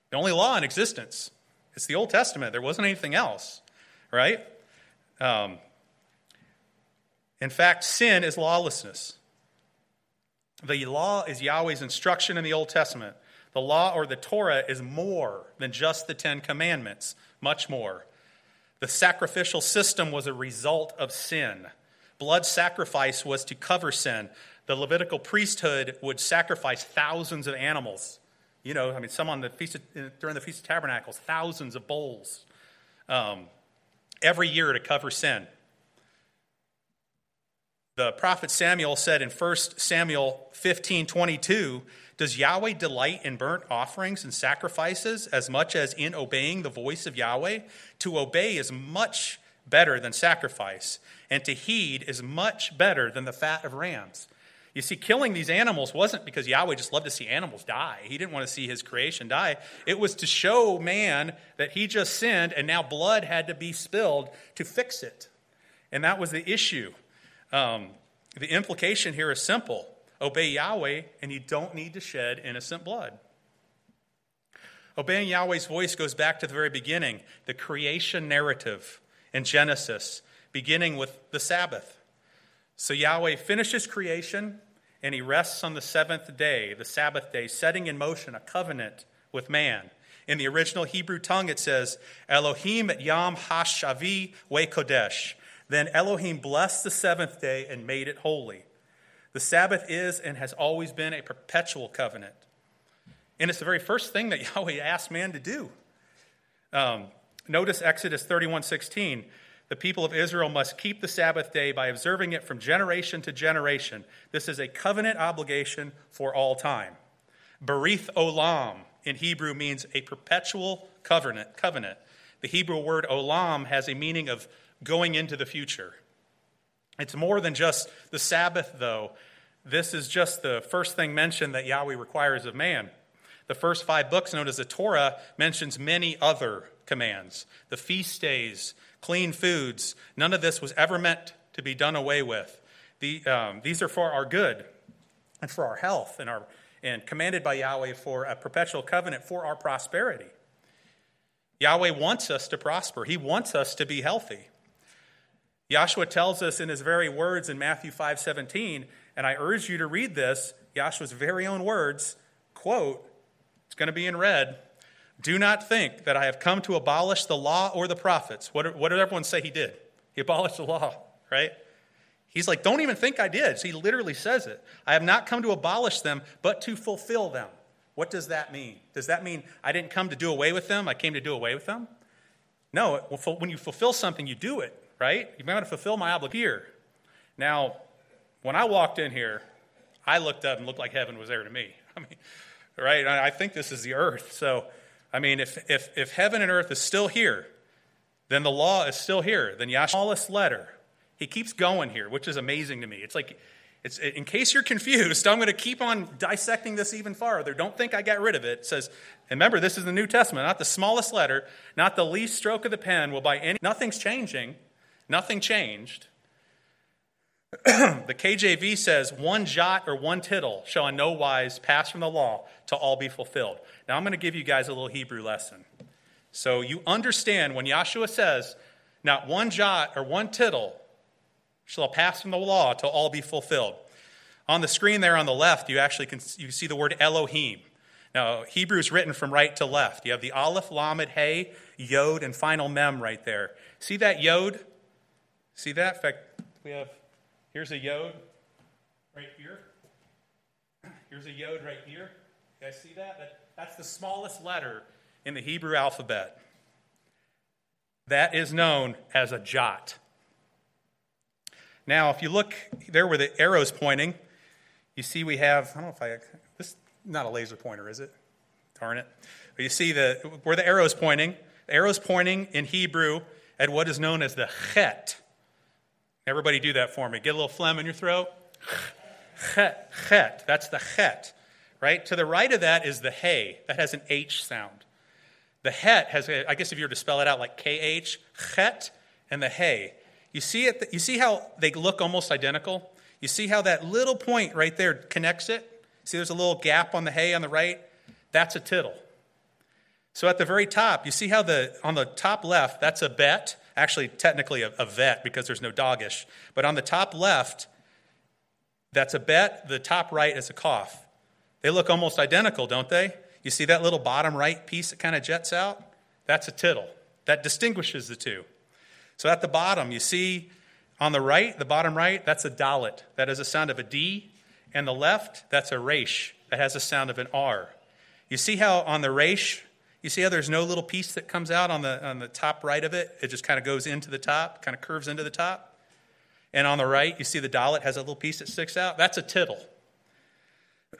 The only law in existence. It's the Old Testament. There wasn't anything else, right? Um, in fact, sin is lawlessness. The law is Yahweh's instruction in the Old Testament. The law or the Torah is more than just the Ten Commandments, much more. The sacrificial system was a result of sin. Blood sacrifice was to cover sin. The Levitical priesthood would sacrifice thousands of animals you know, I mean, some on the feast of, during the Feast of Tabernacles, thousands of bulls. um, every year to cover sin. The prophet Samuel said in 1 Samuel 15 22, Does Yahweh delight in burnt offerings and sacrifices as much as in obeying the voice of Yahweh? To obey is much better than sacrifice, and to heed is much better than the fat of rams. You see, killing these animals wasn't because Yahweh just loved to see animals die. He didn't want to see his creation die. It was to show man that he just sinned and now blood had to be spilled to fix it. And that was the issue. Um, the implication here is simple obey Yahweh, and you don't need to shed innocent blood. Obeying Yahweh's voice goes back to the very beginning, the creation narrative in Genesis, beginning with the Sabbath. So Yahweh finishes creation, and he rests on the seventh day, the Sabbath day, setting in motion a covenant with man. In the original Hebrew tongue, it says, Elohim Yom Hashavi Kodesh. Then Elohim blessed the seventh day and made it holy. The Sabbath is and has always been a perpetual covenant. And it's the very first thing that Yahweh asked man to do. Um, notice Exodus 31 16. The people of Israel must keep the Sabbath day by observing it from generation to generation. This is a covenant obligation for all time. Berith olam in Hebrew means a perpetual covenant. covenant. The Hebrew word olam has a meaning of going into the future. It's more than just the Sabbath, though. This is just the first thing mentioned that Yahweh requires of man. The first five books, known as the Torah, mentions many other commands the feast days, clean foods. None of this was ever meant to be done away with. The, um, these are for our good and for our health and, our, and commanded by Yahweh for a perpetual covenant for our prosperity. Yahweh wants us to prosper, He wants us to be healthy. Yahshua tells us in his very words in Matthew 5 17, and I urge you to read this, Yahshua's very own words, quote, it's going to be in red. Do not think that I have come to abolish the law or the prophets. What, what did everyone say he did? He abolished the law, right? He's like, don't even think I did. So he literally says it. I have not come to abolish them, but to fulfill them. What does that mean? Does that mean I didn't come to do away with them? I came to do away with them? No, when you fulfill something, you do it, right? You're going to fulfill my obligation. Now, when I walked in here, I looked up and looked like heaven was there to me. I mean, right? I think this is the earth. So I mean, if, if, if heaven and earth is still here, then the law is still here. Then Yahshua's smallest letter, he keeps going here, which is amazing to me. It's like, it's, in case you're confused, I'm going to keep on dissecting this even farther. Don't think I got rid of it. It says, remember, this is the New Testament, not the smallest letter, not the least stroke of the pen will by any, nothing's changing. Nothing changed. the KJV says, one jot or one tittle shall in no wise pass from the law to all be fulfilled. Now, I'm going to give you guys a little Hebrew lesson. So you understand when Yahshua says, not one jot or one tittle shall pass from the law to all be fulfilled. On the screen there on the left, you actually can you see the word Elohim. Now, Hebrew is written from right to left. You have the Aleph, Lamed, Hey, Yod, and final Mem right there. See that Yod? See that? In fact, we have Here's a yod right here. Here's a yod right here. You guys see that? that? That's the smallest letter in the Hebrew alphabet. That is known as a jot. Now, if you look there where the arrow's pointing, you see we have, I don't know if I, this not a laser pointer, is it? Darn it. But you see the, where the arrow's pointing, the arrow's pointing in Hebrew at what is known as the chet. Everybody do that for me. Get a little phlegm in your throat. Chet, chet. That's the chet, right? To the right of that is the hay. That has an H sound. The het has, a, I guess if you were to spell it out like KH, chet and the hay. You see it, you see how they look almost identical? You see how that little point right there connects it? See there's a little gap on the hay on the right? That's a tittle. So at the very top, you see how the on the top left, that's a bet, actually technically a, a vet because there's no dagesh. But on the top left, that's a bet, the top right is a kaf. They look almost identical, don't they? You see that little bottom right piece that kind of jets out? That's a tittle. That distinguishes the two. So at the bottom, you see on the right, the bottom right, that's a dalet. That has a sound of a D. And the left, that's a resh. That has a sound of an R. You see how on the resh, you see how there's no little piece that comes out on the, on the top right of it? It just kind of goes into the top, kind of curves into the top. And on the right, you see the dalet has a little piece that sticks out. That's a tittle.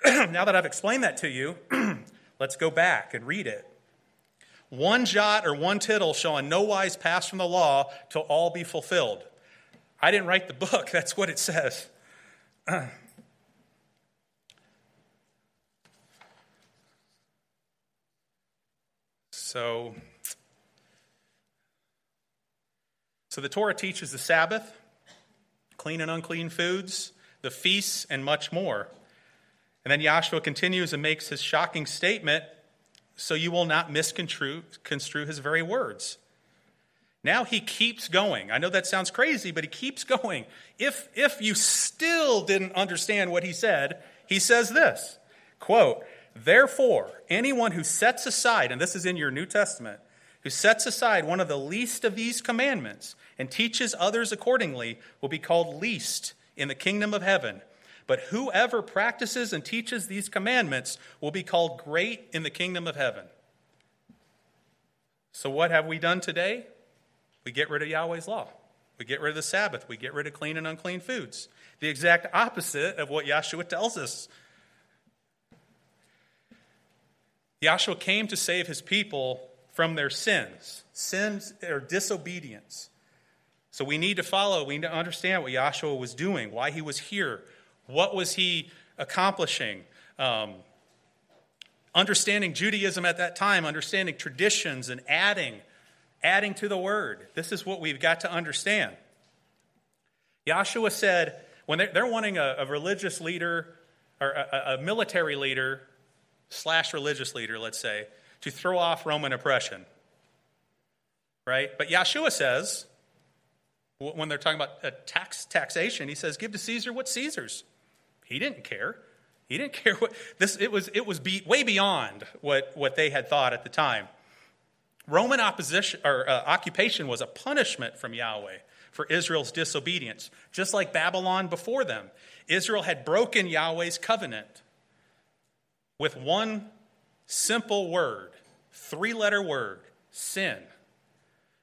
now that I've explained that to you, let's go back and read it. One jot or one tittle shall in no wise pass from the law till all be fulfilled. I didn't write the book, that's what it says. so, so the Torah teaches the Sabbath, clean and unclean foods, the feasts, and much more. And then Yahshua continues and makes his shocking statement so you will not misconstrue construe his very words. Now he keeps going. I know that sounds crazy, but he keeps going. If, if you still didn't understand what he said, he says this quote, Therefore, anyone who sets aside, and this is in your New Testament, who sets aside one of the least of these commandments and teaches others accordingly will be called least in the kingdom of heaven. But whoever practices and teaches these commandments will be called great in the kingdom of heaven. So, what have we done today? We get rid of Yahweh's law. We get rid of the Sabbath. We get rid of clean and unclean foods. The exact opposite of what Yahshua tells us. Yahshua came to save his people from their sins, sins or disobedience. So we need to follow, we need to understand what Yahshua was doing, why he was here, what was he accomplishing? Um, understanding Judaism at that time, understanding traditions and adding, adding to the word. This is what we've got to understand. Yahshua said, when they're, they're wanting a, a, religious leader or a, a military leader slash religious leader, let's say, to throw off Roman oppression. Right? But Yahshua says, when they're talking about tax taxation, he says, "Give to Caesar what Caesar's." He didn't care. He didn't care what this. It was. It was be, way beyond what what they had thought at the time. Roman opposition or uh, occupation was a punishment from Yahweh for Israel's disobedience, just like Babylon before them. Israel had broken Yahweh's covenant with one simple word, three letter word sin.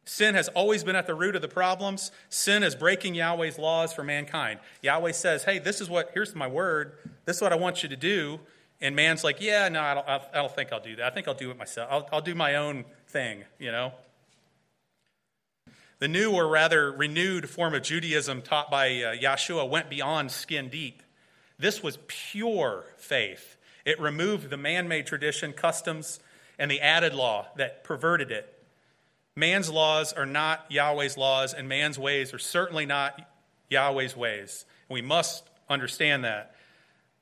Sin has always been at the root of the problems. Sin is breaking Yahweh's laws for mankind. Yahweh says, Hey, this is what, here's my word. This is what I want you to do. And man's like, Yeah, no, I don't, I don't think I'll do that. I think I'll do it myself. I'll, I'll do my own thing, you know? The new or rather renewed form of Judaism taught by uh, Yahshua went beyond skin deep. This was pure faith. It removed the man made tradition, customs, and the added law that perverted it. Man's laws are not Yahweh's laws, and man's ways are certainly not Yahweh's ways. And We must understand that.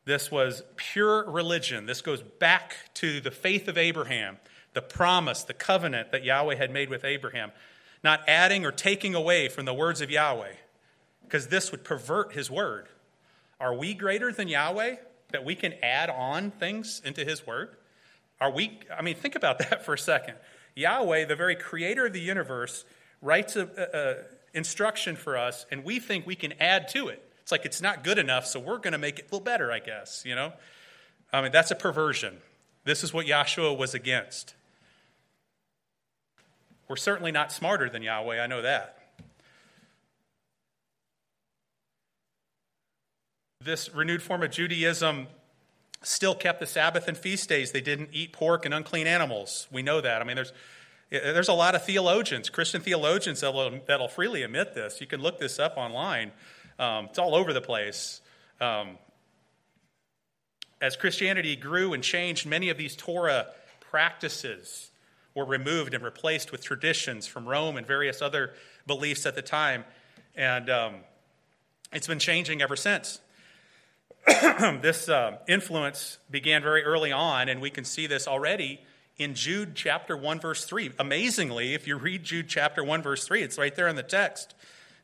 This was pure religion. This goes back to the faith of Abraham, the promise, the covenant that Yahweh had made with Abraham, not adding or taking away from the words of Yahweh, because this would pervert his word. Are we greater than Yahweh? that we can add on things into his word? Are we, I mean, think about that for a second. Yahweh, the very creator of the universe, writes a, instruction for us, and we think we can add to it. It's like it's not good enough, so we're going to make it a little better, I guess, you know? I mean, that's a perversion. This is what Yahshua was against. We're certainly not smarter than Yahweh, I know that. This renewed form of Judaism still kept the Sabbath and feast days. They didn't eat pork and unclean animals. We know that. I mean, there's, there's a lot of theologians, Christian theologians, that'll, that'll freely admit this. You can look this up online, um, it's all over the place. Um, as Christianity grew and changed, many of these Torah practices were removed and replaced with traditions from Rome and various other beliefs at the time. And um, it's been changing ever since. this uh, influence began very early on, and we can see this already in Jude chapter 1, verse 3. Amazingly, if you read Jude chapter 1, verse 3, it's right there in the text.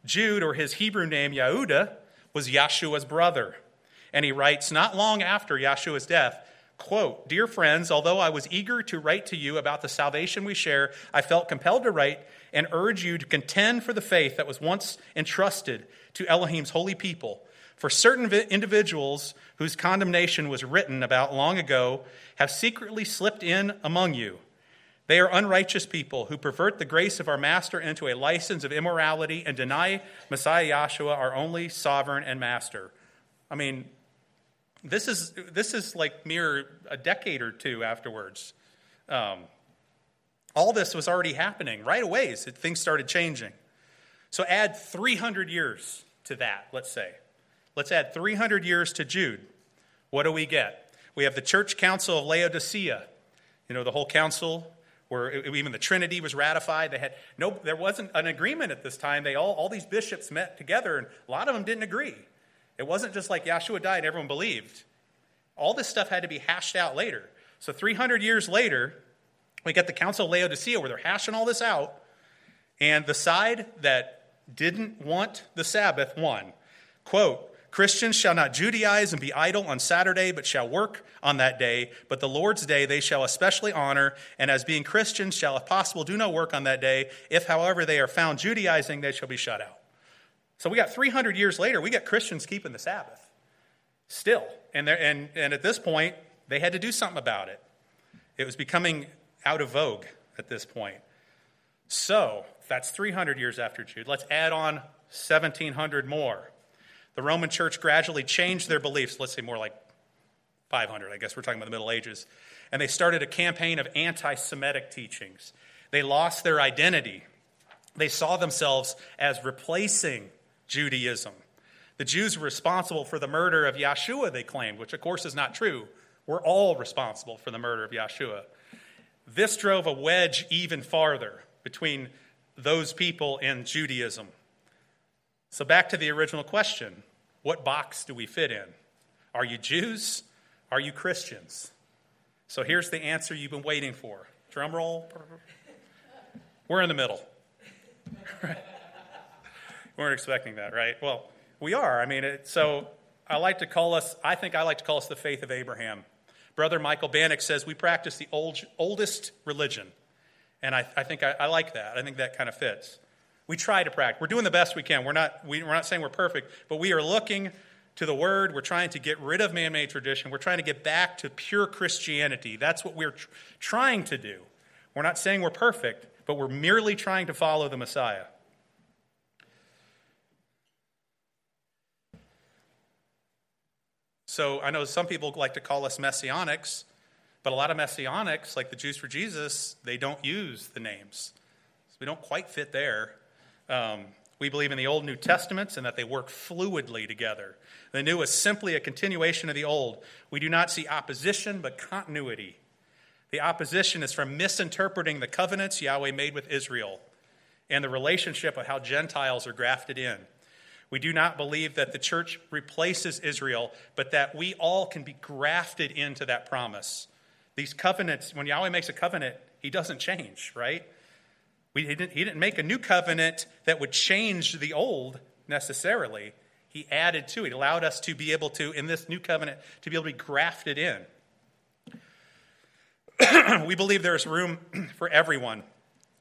Jude, or his Hebrew name, Yehuda, was Yahshua's brother. And he writes, not long after Yahshua's death, quote, Dear friends, although I was eager to write to you about the salvation we share, I felt compelled to write and urge you to contend for the faith that was once entrusted to Elohim's holy people. For certain individuals whose condemnation was written about long ago have secretly slipped in among you. They are unrighteous people who pervert the grace of our Master into a license of immorality and deny Messiah Yahshua, our only sovereign and master. I mean, this is, this is like mere a decade or two afterwards. Um, all this was already happening right away. Things started changing. So add 300 years to that, let's say. Let's add 300 years to Jude. What do we get? We have the church council of Laodicea. You know, the whole council where even the Trinity was ratified. They had no, there wasn't an agreement at this time. They all, all these bishops met together, and a lot of them didn't agree. It wasn't just like Yeshua died, everyone believed. All this stuff had to be hashed out later. So 300 years later, we get the Council of Laodicea where they're hashing all this out, and the side that didn't want the Sabbath won. Quote, Christians shall not Judaize and be idle on Saturday, but shall work on that day. But the Lord's day they shall especially honor, and as being Christians shall, if possible, do no work on that day. If, however, they are found Judaizing, they shall be shut out. So we got 300 years later, we got Christians keeping the Sabbath still. And, and, and at this point, they had to do something about it. It was becoming out of vogue at this point. So that's 300 years after Jude. Let's add on 1700 more. The Roman church gradually changed their beliefs, let's say more like 500, I guess we're talking about the Middle Ages. And they started a campaign of anti Semitic teachings. They lost their identity. They saw themselves as replacing Judaism. The Jews were responsible for the murder of Yeshua, they claimed, which of course is not true. We're all responsible for the murder of Yeshua. This drove a wedge even farther between those people and Judaism. So, back to the original question what box do we fit in? Are you Jews? Are you Christians? So, here's the answer you've been waiting for. Drum roll. We're in the middle. we weren't expecting that, right? Well, we are. I mean, it, so I like to call us, I think I like to call us the faith of Abraham. Brother Michael Bannock says we practice the old, oldest religion. And I, I think I, I, like that. I think that kind of fits. We try to practice. We're doing the best we can. We're not, we, we're not saying we're perfect, but we are looking to the Word. We're trying to get rid of man made tradition. We're trying to get back to pure Christianity. That's what we're tr- trying to do. We're not saying we're perfect, but we're merely trying to follow the Messiah. So I know some people like to call us messianics, but a lot of messianics, like the Jews for Jesus, they don't use the names. So we don't quite fit there. Um, we believe in the Old New Testaments and that they work fluidly together. The new is simply a continuation of the old. We do not see opposition, but continuity. The opposition is from misinterpreting the covenants Yahweh made with Israel and the relationship of how Gentiles are grafted in. We do not believe that the church replaces Israel, but that we all can be grafted into that promise. These covenants, when Yahweh makes a covenant, he doesn't change, right? We, he, didn't, he didn't make a new covenant that would change the old necessarily. He added to it, allowed us to be able to, in this new covenant, to be able to be grafted in. we believe there is room for everyone.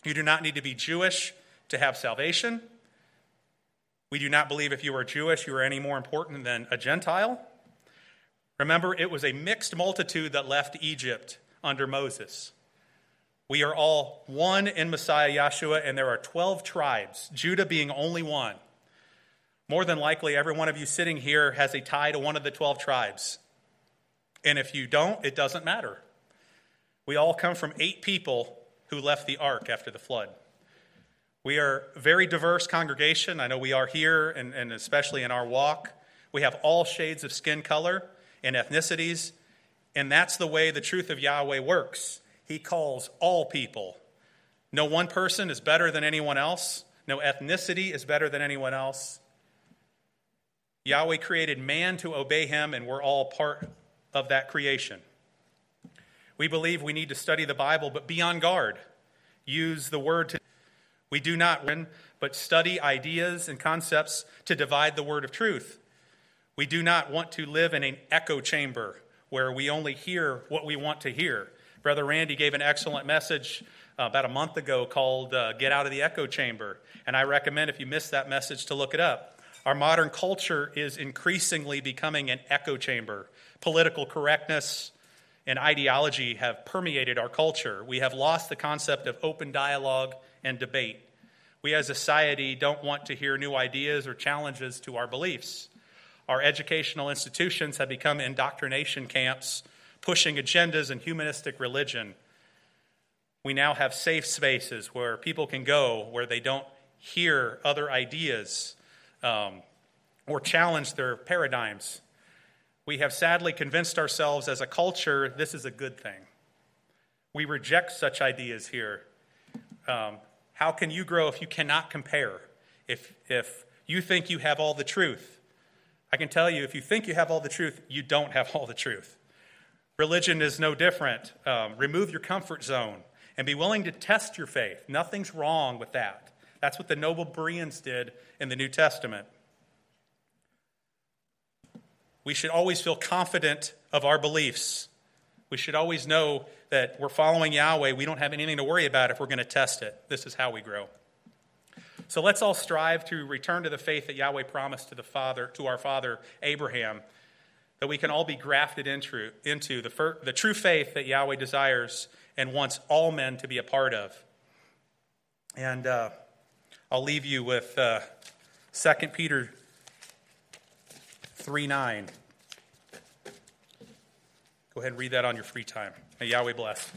You do not need to be Jewish to have salvation. We do not believe if you are Jewish, you are any more important than a Gentile. Remember, it was a mixed multitude that left Egypt under Moses. We are all one in Messiah Yeshua, and there are 12 tribes, Judah being only one. More than likely, every one of you sitting here has a tie to one of the 12 tribes. And if you don't, it doesn't matter. We all come from eight people who left the ark after the flood. We are a very diverse congregation. I know we are here, and, and especially in our walk. We have all shades of skin color and ethnicities, and that's the way the truth of Yahweh works. He calls all people. No one person is better than anyone else, no ethnicity is better than anyone else. Yahweh created man to obey him, and we're all part of that creation. We believe we need to study the Bible, but be on guard. Use the word to we do not win, but study ideas and concepts to divide the word of truth. We do not want to live in an echo chamber where we only hear what we want to hear. Brother Randy gave an excellent message uh, about a month ago called uh, Get Out of the Echo Chamber. And I recommend, if you missed that message, to look it up. Our modern culture is increasingly becoming an echo chamber. Political correctness and ideology have permeated our culture. We have lost the concept of open dialogue and debate. We as a society don't want to hear new ideas or challenges to our beliefs. Our educational institutions have become indoctrination camps, pushing agendas and humanistic religion. We now have safe spaces where people can go where they don't hear other ideas um, or challenge their paradigms. We have sadly convinced ourselves as a culture this is a good thing. We reject such ideas here. Um, how can you grow if you cannot compare? If, if you think you have all the truth, I can tell you if you think you have all the truth, you don't have all the truth. Religion is no different. Um, remove your comfort zone and be willing to test your faith. Nothing's wrong with that. That's what the noble Bereans did in the New Testament. We should always feel confident of our beliefs. We should always know that we're following Yahweh. We don't have anything to worry about if we're going to test it. This is how we grow. So let's all strive to return to the faith that Yahweh promised to the father, to our father Abraham, that we can all be grafted into, into the, fir- the true faith that Yahweh desires and wants all men to be a part of. And uh, I'll leave you with uh, 2 Peter 3 9. Go ahead and read that on your free time. May Yahweh bless.